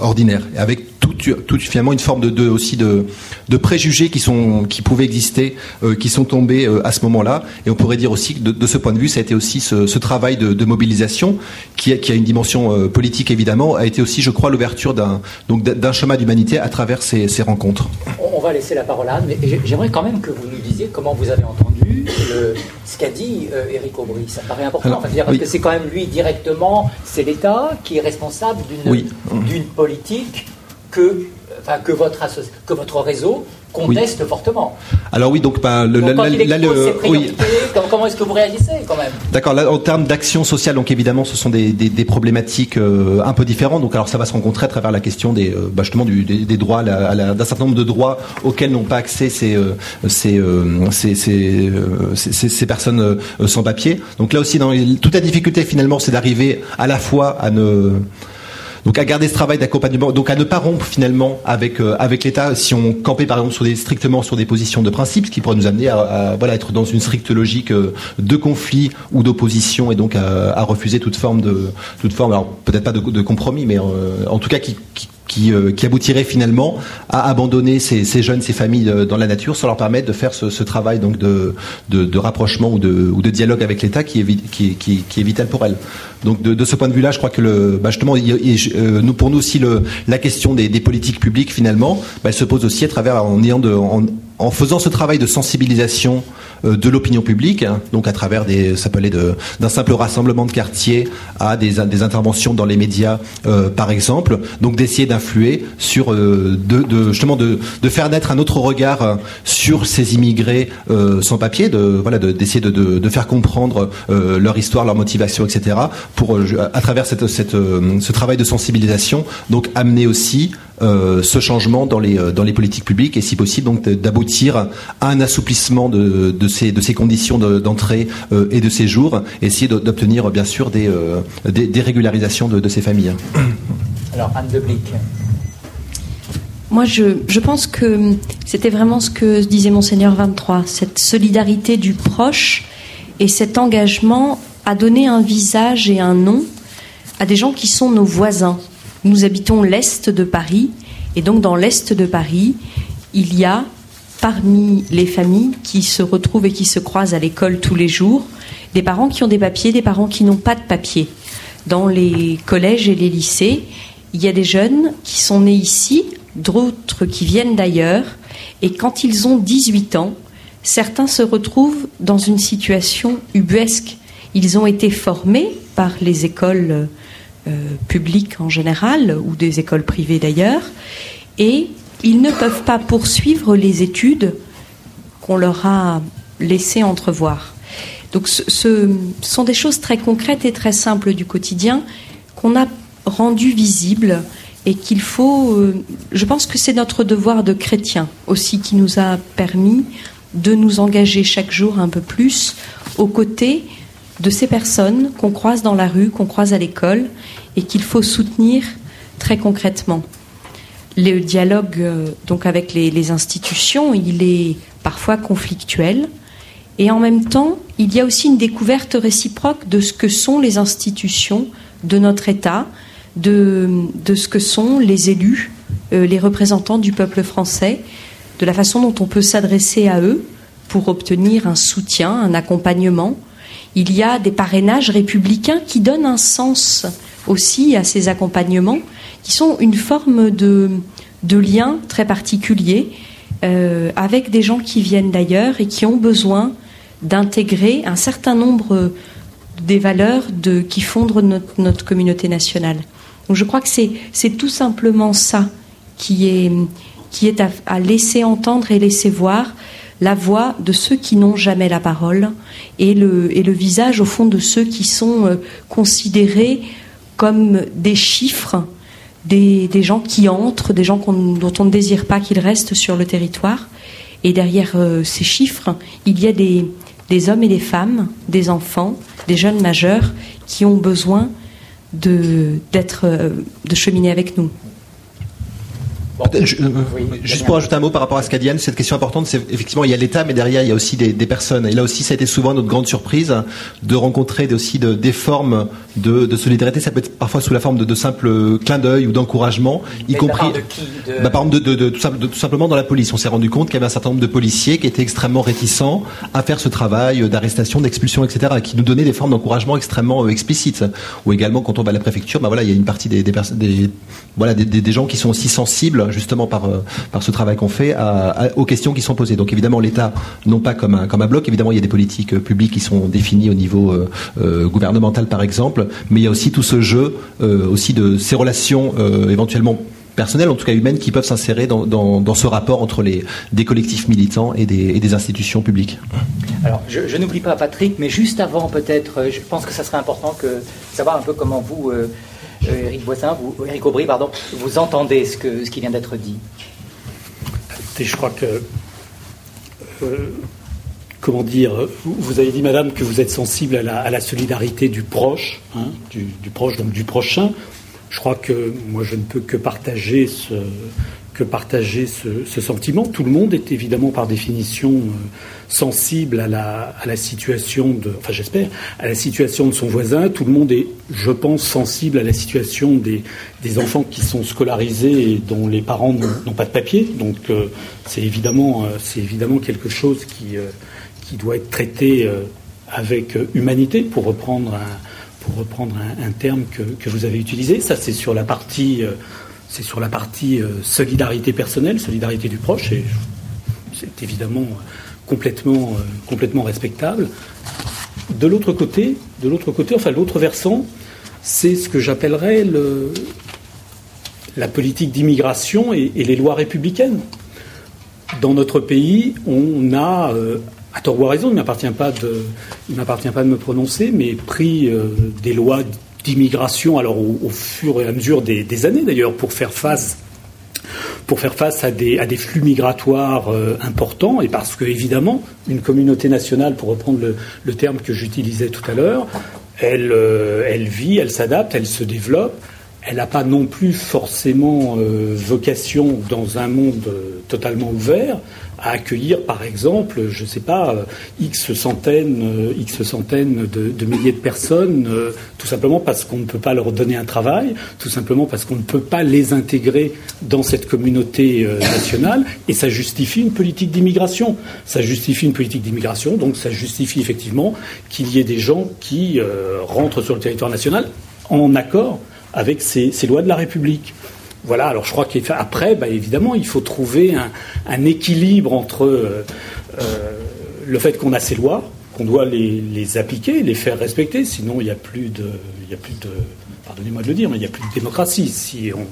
ordinaires. Avec tout, finalement une forme de, de aussi de, de, préjugés qui sont qui pouvaient exister, euh, qui sont tombés euh, à ce moment-là. Et on pourrait dire aussi que de, de, ce point de vue, ça a été aussi ce, ce travail de, mobilisation qui a, qui a une dimension euh, politique évidemment, a été aussi, je crois, l'ouverture d'un donc d'un chemin d'humanité à travers ces, ces, rencontres. On va laisser la parole à Anne, mais j'aimerais quand même que vous nous disiez comment vous avez entendu le, ce qu'a dit Éric Aubry. Ça paraît important, Alors, enfin, dire, parce que c'est quand même lui directement, c'est l'État qui est responsable d'une oui. d'une politique que, enfin, que, votre, que votre réseau conteste oui. fortement. Alors oui, donc, bah, le, donc, là, là, le, oui. comment, comment est-ce que vous réagissez quand même? D'accord. Là, en termes d'action sociale, donc évidemment, ce sont des, des, des problématiques euh, un peu différentes. Donc, alors, ça va se rencontrer à travers la question des, euh, bah, justement, du, des, des, droits, d'un certain nombre de droits auxquels n'ont pas accès ces, euh, ces, ces, ces, ces, personnes sans papier. Donc là aussi, dans, toute la difficulté finalement, c'est d'arriver à la fois à ne donc à garder ce travail d'accompagnement, donc à ne pas rompre finalement avec euh, avec l'État si on campait par exemple sur des strictement sur des positions de principe, ce qui pourrait nous amener à, à voilà être dans une stricte logique euh, de conflit ou d'opposition et donc à, refuser toute forme de toute forme, alors peut-être pas de, compromis, mais euh, en tout cas qui qui, euh, qui, aboutirait finalement à abandonner ces, jeunes, ces familles euh, dans la nature, sans leur permettre de faire ce, travail donc de, de, rapprochement ou de, ou de dialogue avec l'État qui est, vital pour elles. Donc de, ce point de vue-là, je crois que le, bah justement, euh, nous, pour nous aussi, le, la question des, politiques publiques finalement, bah, elle se pose aussi à travers en ayant de, en faisant ce travail de sensibilisation euh, de l'opinion publique, hein, donc à travers des, ça peut aller d'un simple rassemblement de quartier à des, interventions dans les médias, euh, par exemple, donc d'essayer d'influer sur, euh, justement de, faire naître un autre regard sur ces immigrés sans papier, de voilà, d'essayer de, faire comprendre leur histoire, leur motivation, etc. Pour à travers ce travail de sensibilisation, donc amener aussi euh, ce changement dans les, dans les politiques publiques et si possible donc d'aboutir à un assouplissement de, de, ces, de ces conditions d'entrée euh, et de séjour, essayer d'obtenir bien sûr des, euh, des, des, régularisations de, de, ces familles. Alors Anne de Blic. Moi, je, je, pense que c'était vraiment ce que disait Monseigneur 23, cette solidarité du proche et cet engagement à donner un visage et un nom à des gens qui sont nos voisins, nous habitons l'Est de Paris, et donc dans l'Est de Paris, il y a parmi les familles qui se retrouvent et qui se croisent à l'école tous les jours, des parents qui ont des papiers, des parents qui n'ont pas de papiers. Dans les collèges et les lycées, il y a des jeunes qui sont nés ici, d'autres qui viennent d'ailleurs, et quand ils ont 18 ans, certains se retrouvent dans une situation ubuesque. Ils ont été formés par les écoles publiques en général, ou des écoles privées d'ailleurs, et ils ne peuvent pas poursuivre les études qu'on leur a laissé entrevoir. Donc ce, sont des choses très concrètes et très simples du quotidien qu'on a rendues visibles et qu'il faut, euh, je pense que c'est notre devoir de chrétien aussi qui nous a permis de nous engager chaque jour un peu plus aux côtés de ces personnes qu'on croise dans la rue, qu'on croise à l'école et qu'il faut soutenir très concrètement. Le dialogue euh, donc avec les, institutions, il est parfois conflictuel et en même temps, il y a aussi une découverte réciproque de ce que sont les institutions de notre État, de, ce que sont les élus, euh, les représentants du peuple français, de la façon dont on peut s'adresser à eux pour obtenir un soutien, un accompagnement. Il y a des parrainages républicains qui donnent un sens aussi à ces accompagnements, qui sont une forme de, de lien très particulier euh, avec des gens qui viennent d'ailleurs et qui ont besoin d'intégrer un certain nombre des valeurs qui fondent notre, notre communauté nationale. Donc je crois que c'est tout simplement ça qui est, qui est à, laisser entendre et laisser voir la voix de ceux qui n'ont jamais la parole et le, visage au fond de ceux qui sont euh, considérés comme des chiffres, des, gens qui entrent, des gens dont on ne désire pas qu'ils restent sur le territoire. Et derrière euh, ces chiffres, il y a des, hommes et des femmes, des enfants, des jeunes majeurs qui ont besoin d'être, euh, de cheminer avec nous. Euh, juste pour ajouter un mot par rapport à ce qu'a dit Anne, cette question importante, c'est effectivement il y a l'État, mais derrière il y a aussi des, personnes. Et là aussi, ça a été souvent notre grande surprise de rencontrer aussi des formes de, solidarité. Ça peut être parfois sous la forme de, simples clins d'œil ou d'encouragement, y compris. Bah, par exemple, de, tout, simplement dans la police. On s'est rendu compte qu'il y avait un certain nombre de policiers qui étaient extrêmement réticents à faire ce travail d'arrestation, d'expulsion, etc., qui nous donnaient des formes d'encouragement extrêmement euh, explicites. Ou également quand on va à la préfecture, bah voilà, il y a une partie des, des, voilà, des gens qui sont aussi sensibles justement par, euh, par ce travail qu'on fait aux questions qui sont posées. Donc évidemment l'État, non pas comme un, comme un bloc, évidemment il y a des politiques euh, publiques qui sont définies au niveau euh, gouvernemental par exemple, mais il y a aussi tout ce jeu aussi de ces relations éventuellement personnelles, en tout cas humaines, qui peuvent s'insérer dans, dans, ce rapport entre les, des collectifs militants et des, des institutions publiques. Alors, je, n'oublie pas Patrick, mais juste avant, peut-être, je pense que ça serait important que savoir un peu comment vous, Eric euh, Boissin, vous, Eric Aubry, pardon, vous entendez ce, que, ce qui vient d'être dit Je crois que. Euh, comment dire Vous avez dit, madame, que vous êtes sensible à la, solidarité du proche, hein, du, proche, donc du prochain. Je crois que moi, je ne peux que partager ce, que partager ce, sentiment. Tout le monde est évidemment par définition euh, sensible à la, situation de, enfin j'espère, à la situation de son voisin. Tout le monde est, je pense, sensible à la situation des, des enfants qui sont scolarisés et dont les parents n'ont pas de papier. Donc euh, c'est évidemment, euh, évidemment quelque chose qui, qui doit être traité avec humanité, pour reprendre un, pour reprendre un, terme que, que, vous avez utilisé. Ça, c'est sur la partie c'est sur la partie euh, solidarité personnelle, solidarité du proche, et c'est évidemment complètement, euh, complètement respectable. De l'autre côté, de l'autre côté, enfin l'autre versant, c'est ce que j'appellerais la politique d'immigration et, les lois républicaines. Dans notre pays, on a, euh, à tort ou à raison, il ne m'appartient pas de, m'appartient pas de me prononcer, mais pris des lois d'immigration, alors au, fur et à mesure des, années d'ailleurs, pour faire face pour faire face à des, flux migratoires euh, importants, et parce que, évidemment, une communauté nationale, pour reprendre le, terme que j'utilisais tout à l'heure, elle, euh, elle vit, elle s'adapte, elle se développe, elle n'a pas non plus forcément euh, vocation dans un monde totalement ouvert à accueillir, par exemple, je ne sais pas, euh, X centaines, euh, X centaines de, milliers de personnes, euh, tout simplement parce qu'on ne peut pas leur donner un travail, tout simplement parce qu'on ne peut pas les intégrer dans cette communauté nationale, et ça justifie une politique d'immigration. Ça justifie une politique d'immigration, donc ça justifie effectivement qu'il y ait des gens qui rentrent sur le territoire national en accord avec ces lois de la République. Voilà, alors je crois qu'après, bah, évidemment, il faut trouver un, équilibre entre euh, euh, le fait qu'on a ces lois, qu'on doit les, appliquer, les faire respecter, sinon il n'y a plus de pardonnez-moi de le dire, mais il n'y a plus de démocratie si on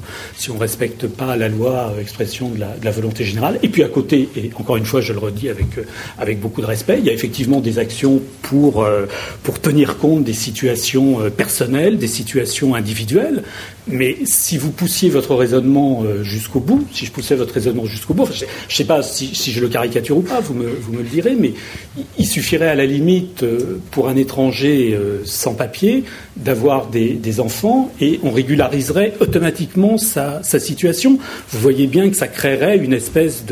on respecte pas la loi, euh, expression de la, volonté générale. Et puis à côté, et encore une fois, je le redis avec euh, avec beaucoup de respect, il y a effectivement des actions pour euh, pour tenir compte des situations personnelles, des situations individuelles. Mais si vous poussiez votre raisonnement jusqu'au bout, si je poussais votre raisonnement jusqu'au bout, je ne sais pas si, si, je le caricature ou pas, vous me, vous me le direz, mais il suffirait à la limite pour un étranger sans papier d'avoir des, des enfants et on régulariserait automatiquement sa, situation. Vous voyez bien que ça créerait une espèce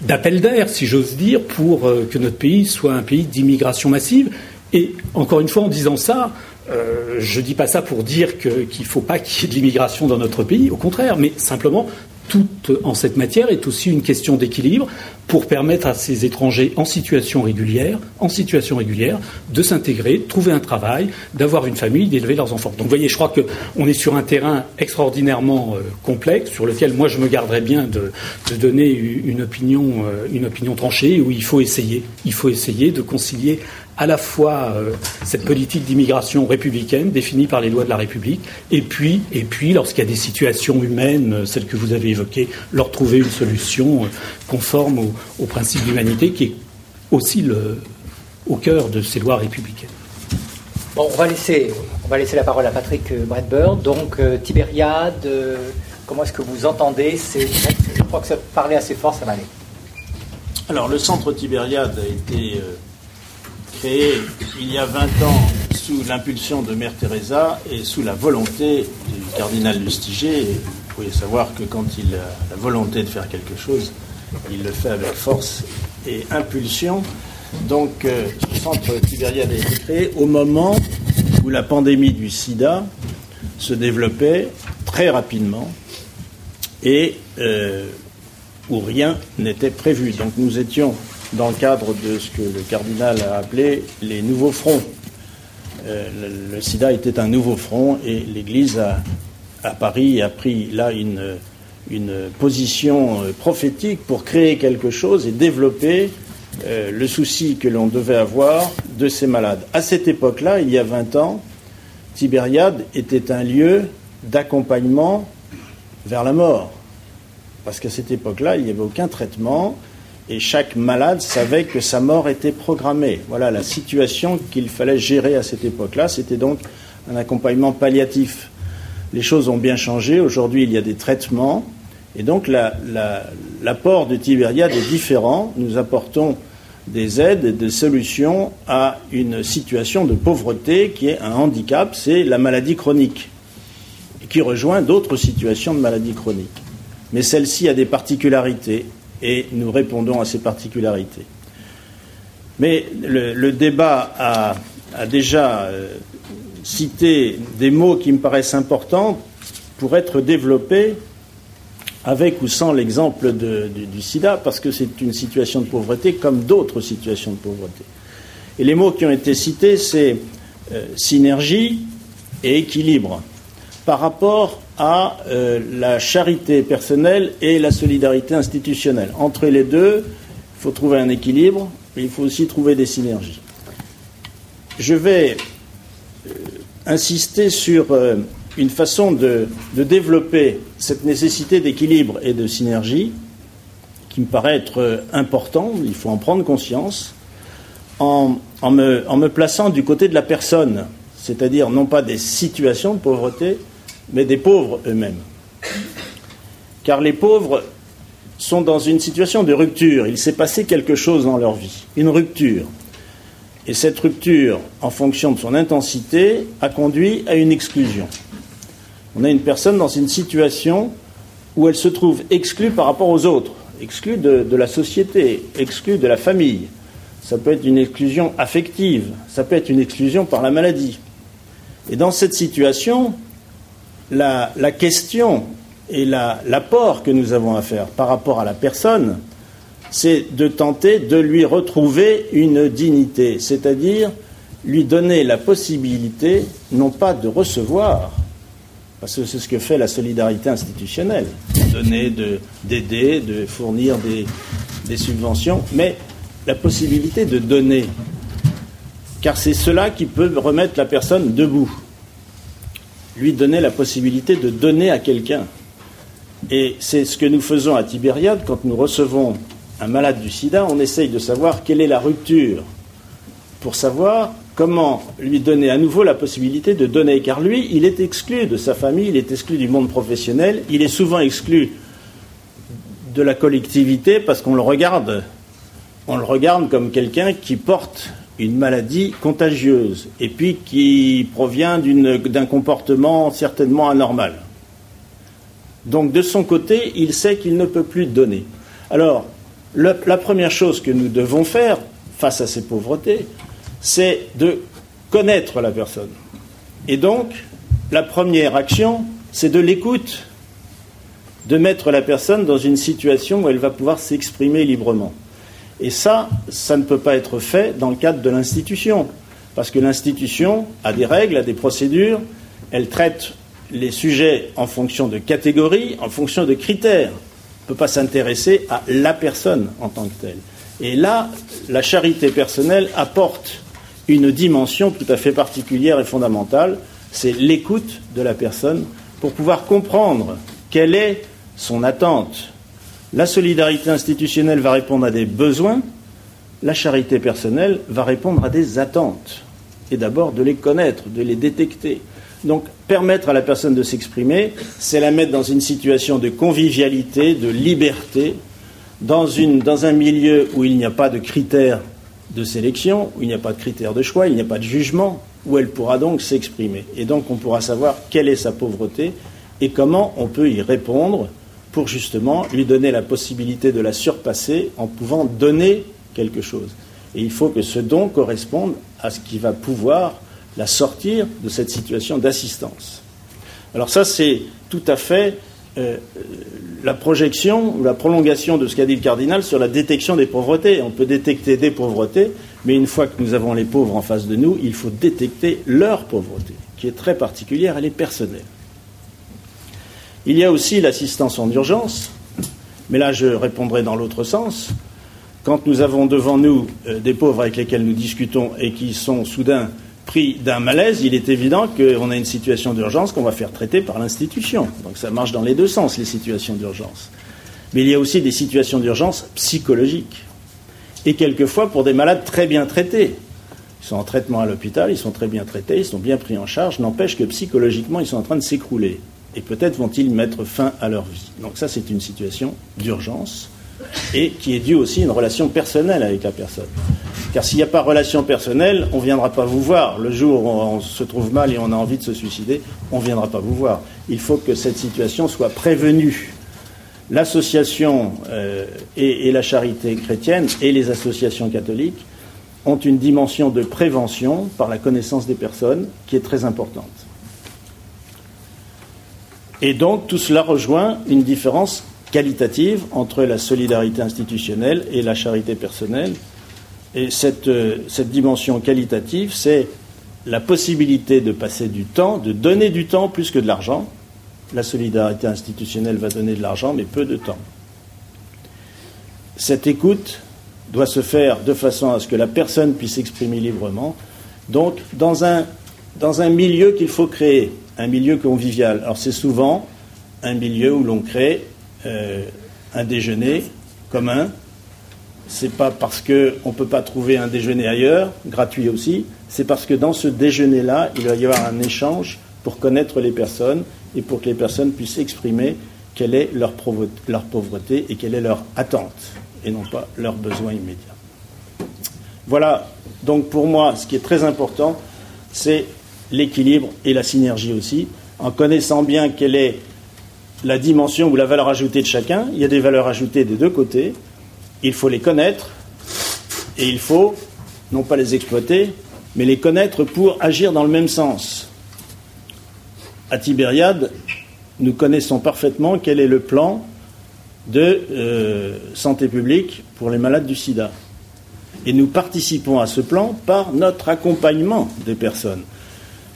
d'appel d'air, si j'ose dire, pour euh, que notre pays soit un pays d'immigration massive. Et encore une fois, en disant ça, euh, je ne dis pas ça pour dire qu'il ne faut pas qu'il y ait de l'immigration dans notre pays, au contraire, mais simplement tout en cette matière est aussi une question d'équilibre pour permettre à ces étrangers en situation régulière, en situation régulière, de s'intégrer, de trouver un travail, d'avoir une famille, d'élever leurs enfants. Donc, vous voyez, je crois qu'on est sur un terrain extraordinairement euh, complexe, sur lequel moi je me garderais bien de, donner une opinion, euh, une opinion tranchée, où il faut essayer, il faut essayer de concilier à la fois euh, cette politique d'immigration républicaine définie par les lois de la République, et puis, et puis lorsqu'il y a des situations humaines, celles que vous avez évoquées, leur trouver une solution conforme au, au principe d'humanité qui est aussi le, au cœur de ces lois républicaines. Bon, on va laisser, on va laisser la parole à Patrick Bradburn. Donc, Tibériade, comment est-ce que vous entendez Je crois que ça, parler assez fort, ça va aller. Alors, le centre Tibériade a été créé il y a 20 ans sous l'impulsion de Mère Teresa et sous la volonté du cardinal Lustiger. vous pouvez savoir que quand il a la volonté de faire quelque chose, il le fait avec force et impulsion. Donc, euh, ce centre Tibériade a été créé au moment où la pandémie du sida se développait très rapidement et euh, où rien n'était prévu. Donc, nous étions dans le cadre de ce que le cardinal a appelé les nouveaux fronts. Euh, le, sida était un nouveau front et l'Église à Paris a pris là une, une position euh, prophétique pour créer quelque chose et développer euh, le souci que l'on devait avoir de ces malades. À cette époque-là, il y a 20 ans, Tibériade était un lieu d'accompagnement vers la mort. Parce qu'à cette époque-là, il n'y avait aucun traitement, et chaque malade savait que sa mort était programmée. Voilà la situation qu'il fallait gérer à cette époque-là. C'était donc un accompagnement palliatif. Les choses ont bien changé. Aujourd'hui, il y a des traitements. Et donc, l'apport de Tibériade est différent. Nous apportons des aides et des solutions à une situation de pauvreté qui est un handicap, c'est la maladie chronique, qui rejoint d'autres situations de maladie chronique. Mais celle-ci a des particularités et nous répondons à ces particularités. Mais le, débat a, déjà euh, cité des mots qui me paraissent importants pour être développés avec ou sans l'exemple du, sida, parce que c'est une situation de pauvreté comme d'autres situations de pauvreté. Et les mots qui ont été cités, c'est euh, synergie et équilibre par rapport à euh, la charité personnelle et la solidarité institutionnelle. Entre les deux, il faut trouver un équilibre, mais il faut aussi trouver des synergies. Je vais euh, insister sur une façon de, développer cette nécessité d'équilibre et de synergie qui me paraît être important, il faut en prendre conscience, en, me, en me plaçant du côté de la personne, c'est-à-dire non pas des situations de pauvreté, mais des pauvres eux-mêmes. Car les pauvres sont dans une situation de rupture. Il s'est passé quelque chose dans leur vie, une rupture. Et cette rupture, en fonction de son intensité, a conduit à une exclusion. On a une personne dans une situation où elle se trouve exclue par rapport aux autres, exclue de, la société, exclue de la famille. Ça peut être une exclusion affective, ça peut être une exclusion par la maladie. Et dans cette situation, la, question et l'apport que nous avons à faire par rapport à la personne, c'est de tenter de lui retrouver une dignité, c'est-à-dire lui donner la possibilité non pas de recevoir, parce que c'est ce que fait la solidarité institutionnelle, donner, d'aider, de, fournir des subventions, mais la possibilité de donner. car c'est cela qui peut remettre la personne debout, lui donner la possibilité de donner à quelqu'un. Et c'est ce que nous faisons à Tibériade quand nous recevons un malade du sida, on essaye de savoir quelle est la rupture pour savoir comment lui donner à nouveau la possibilité de donner, car lui, il est exclu de sa famille, il est exclu du monde professionnel, il est souvent exclu de la collectivité parce qu'on le regarde, on le regarde comme quelqu'un qui porte une maladie contagieuse et puis qui provient d'un comportement certainement anormal. Donc de son côté, il sait qu'il ne peut plus donner. Alors, la première chose que nous devons faire face à ces pauvretés, c'est de connaître la personne. Et donc, la première action, c'est de l'écoute, de mettre la personne dans une situation où elle va pouvoir s'exprimer librement. Et ça, ça ne peut pas être fait dans le cadre de l'institution, parce que l'institution a des règles, a des procédures, elle traite les sujets en fonction de catégories, en fonction de critères. On ne peut pas s'intéresser à la personne en tant que telle. Et là, la charité personnelle apporte une dimension tout à fait particulière et fondamentale, c'est l'écoute de la personne pour pouvoir comprendre quelle est son attente. La solidarité institutionnelle va répondre à des besoins, la charité personnelle va répondre à des attentes. Et d'abord de les connaître, de les détecter. Donc permettre à la personne de s'exprimer, c'est la mettre dans une situation de convivialité, de liberté, dans, dans un milieu où il n'y a pas de critères de sélection, où il n'y a pas de critères de choix, il n'y a pas de jugement, où elle pourra donc s'exprimer. Et donc on pourra savoir quelle est sa pauvreté et comment on peut y répondre pour justement lui donner la possibilité de la surpasser en pouvant donner quelque chose. Et il faut que ce don corresponde à ce qui va pouvoir la sortir de cette situation d'assistance. Alors ça, c'est tout à fait euh, la projection ou la prolongation de ce qu'a dit le cardinal sur la détection des pauvretés. On peut détecter des pauvretés, mais une fois que nous avons les pauvres en face de nous, il faut détecter leur pauvreté, qui est très particulière, elle est personnelle. Il y a aussi l'assistance en urgence, mais là je répondrai dans l'autre sens. Quand nous avons devant nous euh, des pauvres avec lesquels nous discutons et qui sont soudain pris d'un malaise, il est évident qu'on a une situation d'urgence qu'on va faire traiter par l'institution. Donc ça marche dans les deux sens, les situations d'urgence. Mais il y a aussi des situations d'urgence psychologiques. Et quelquefois pour des malades très bien traités. Ils sont en traitement à l'hôpital, ils sont très bien traités, ils sont bien pris en charge, n'empêche que psychologiquement ils sont en train de s'écrouler. Et peut-être vont-ils mettre fin à leur vie. Donc ça c'est une situation d'urgence et qui est due aussi à une relation personnelle avec la personne. Car s'il n'y a pas relation personnelle, on ne viendra pas vous voir. Le jour où on se trouve mal et on a envie de se suicider, on ne viendra pas vous voir. Il faut que cette situation soit prévenue. L'association euh, et la charité chrétienne et les associations catholiques ont une dimension de prévention par la connaissance des personnes qui est très importante. Et donc tout cela rejoint une différence qualitative entre la solidarité institutionnelle et la charité personnelle. Et cette, euh, cette dimension qualitative, c'est la possibilité de passer du temps, de donner du temps plus que de l'argent. La solidarité institutionnelle va donner de l'argent, mais peu de temps. Cette écoute doit se faire de façon à ce que la personne puisse s'exprimer librement, donc dans un, dans un milieu qu'il faut créer, un milieu convivial. Alors c'est souvent un milieu où l'on crée euh, un déjeuner commun. C'est pas parce qu'on ne peut pas trouver un déjeuner ailleurs, gratuit aussi, c'est parce que dans ce déjeuner-là, il va y avoir un échange pour connaître les personnes et pour que les personnes puissent exprimer quelle est leur, leur pauvreté et quelle est leur attente, et non pas leurs besoins immédiats. Voilà, donc pour moi, ce qui est très important, c'est l'équilibre et la synergie aussi, en connaissant bien quelle est la dimension ou la valeur ajoutée de chacun. Il y a des valeurs ajoutées des deux côtés. Il faut les connaître et il faut non pas les exploiter, mais les connaître pour agir dans le même sens. À Tibériade, nous connaissons parfaitement quel est le plan de euh, santé publique pour les malades du sida. Et nous participons à ce plan par notre accompagnement des personnes.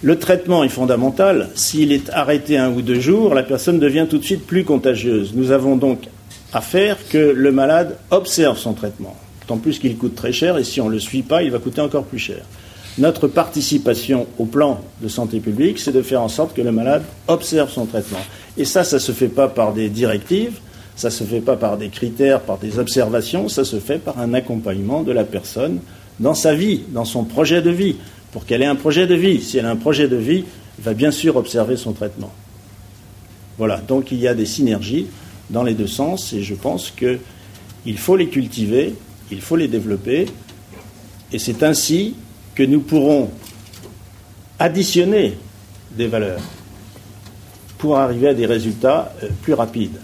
Le traitement est fondamental. S'il est arrêté un ou deux jours, la personne devient tout de suite plus contagieuse. Nous avons donc à faire que le malade observe son traitement. Tant plus qu'il coûte très cher et si on ne le suit pas, il va coûter encore plus cher. Notre participation au plan de santé publique, c'est de faire en sorte que le malade observe son traitement. Et ça, ça ne se fait pas par des directives, ça ne se fait pas par des critères, par des observations, ça se fait par un accompagnement de la personne dans sa vie, dans son projet de vie, pour qu'elle ait un projet de vie. Si elle a un projet de vie, elle va bien sûr observer son traitement. Voilà, donc il y a des synergies dans les deux sens et je pense qu'il faut les cultiver, il faut les développer et c'est ainsi que nous pourrons additionner des valeurs pour arriver à des résultats euh, plus rapides.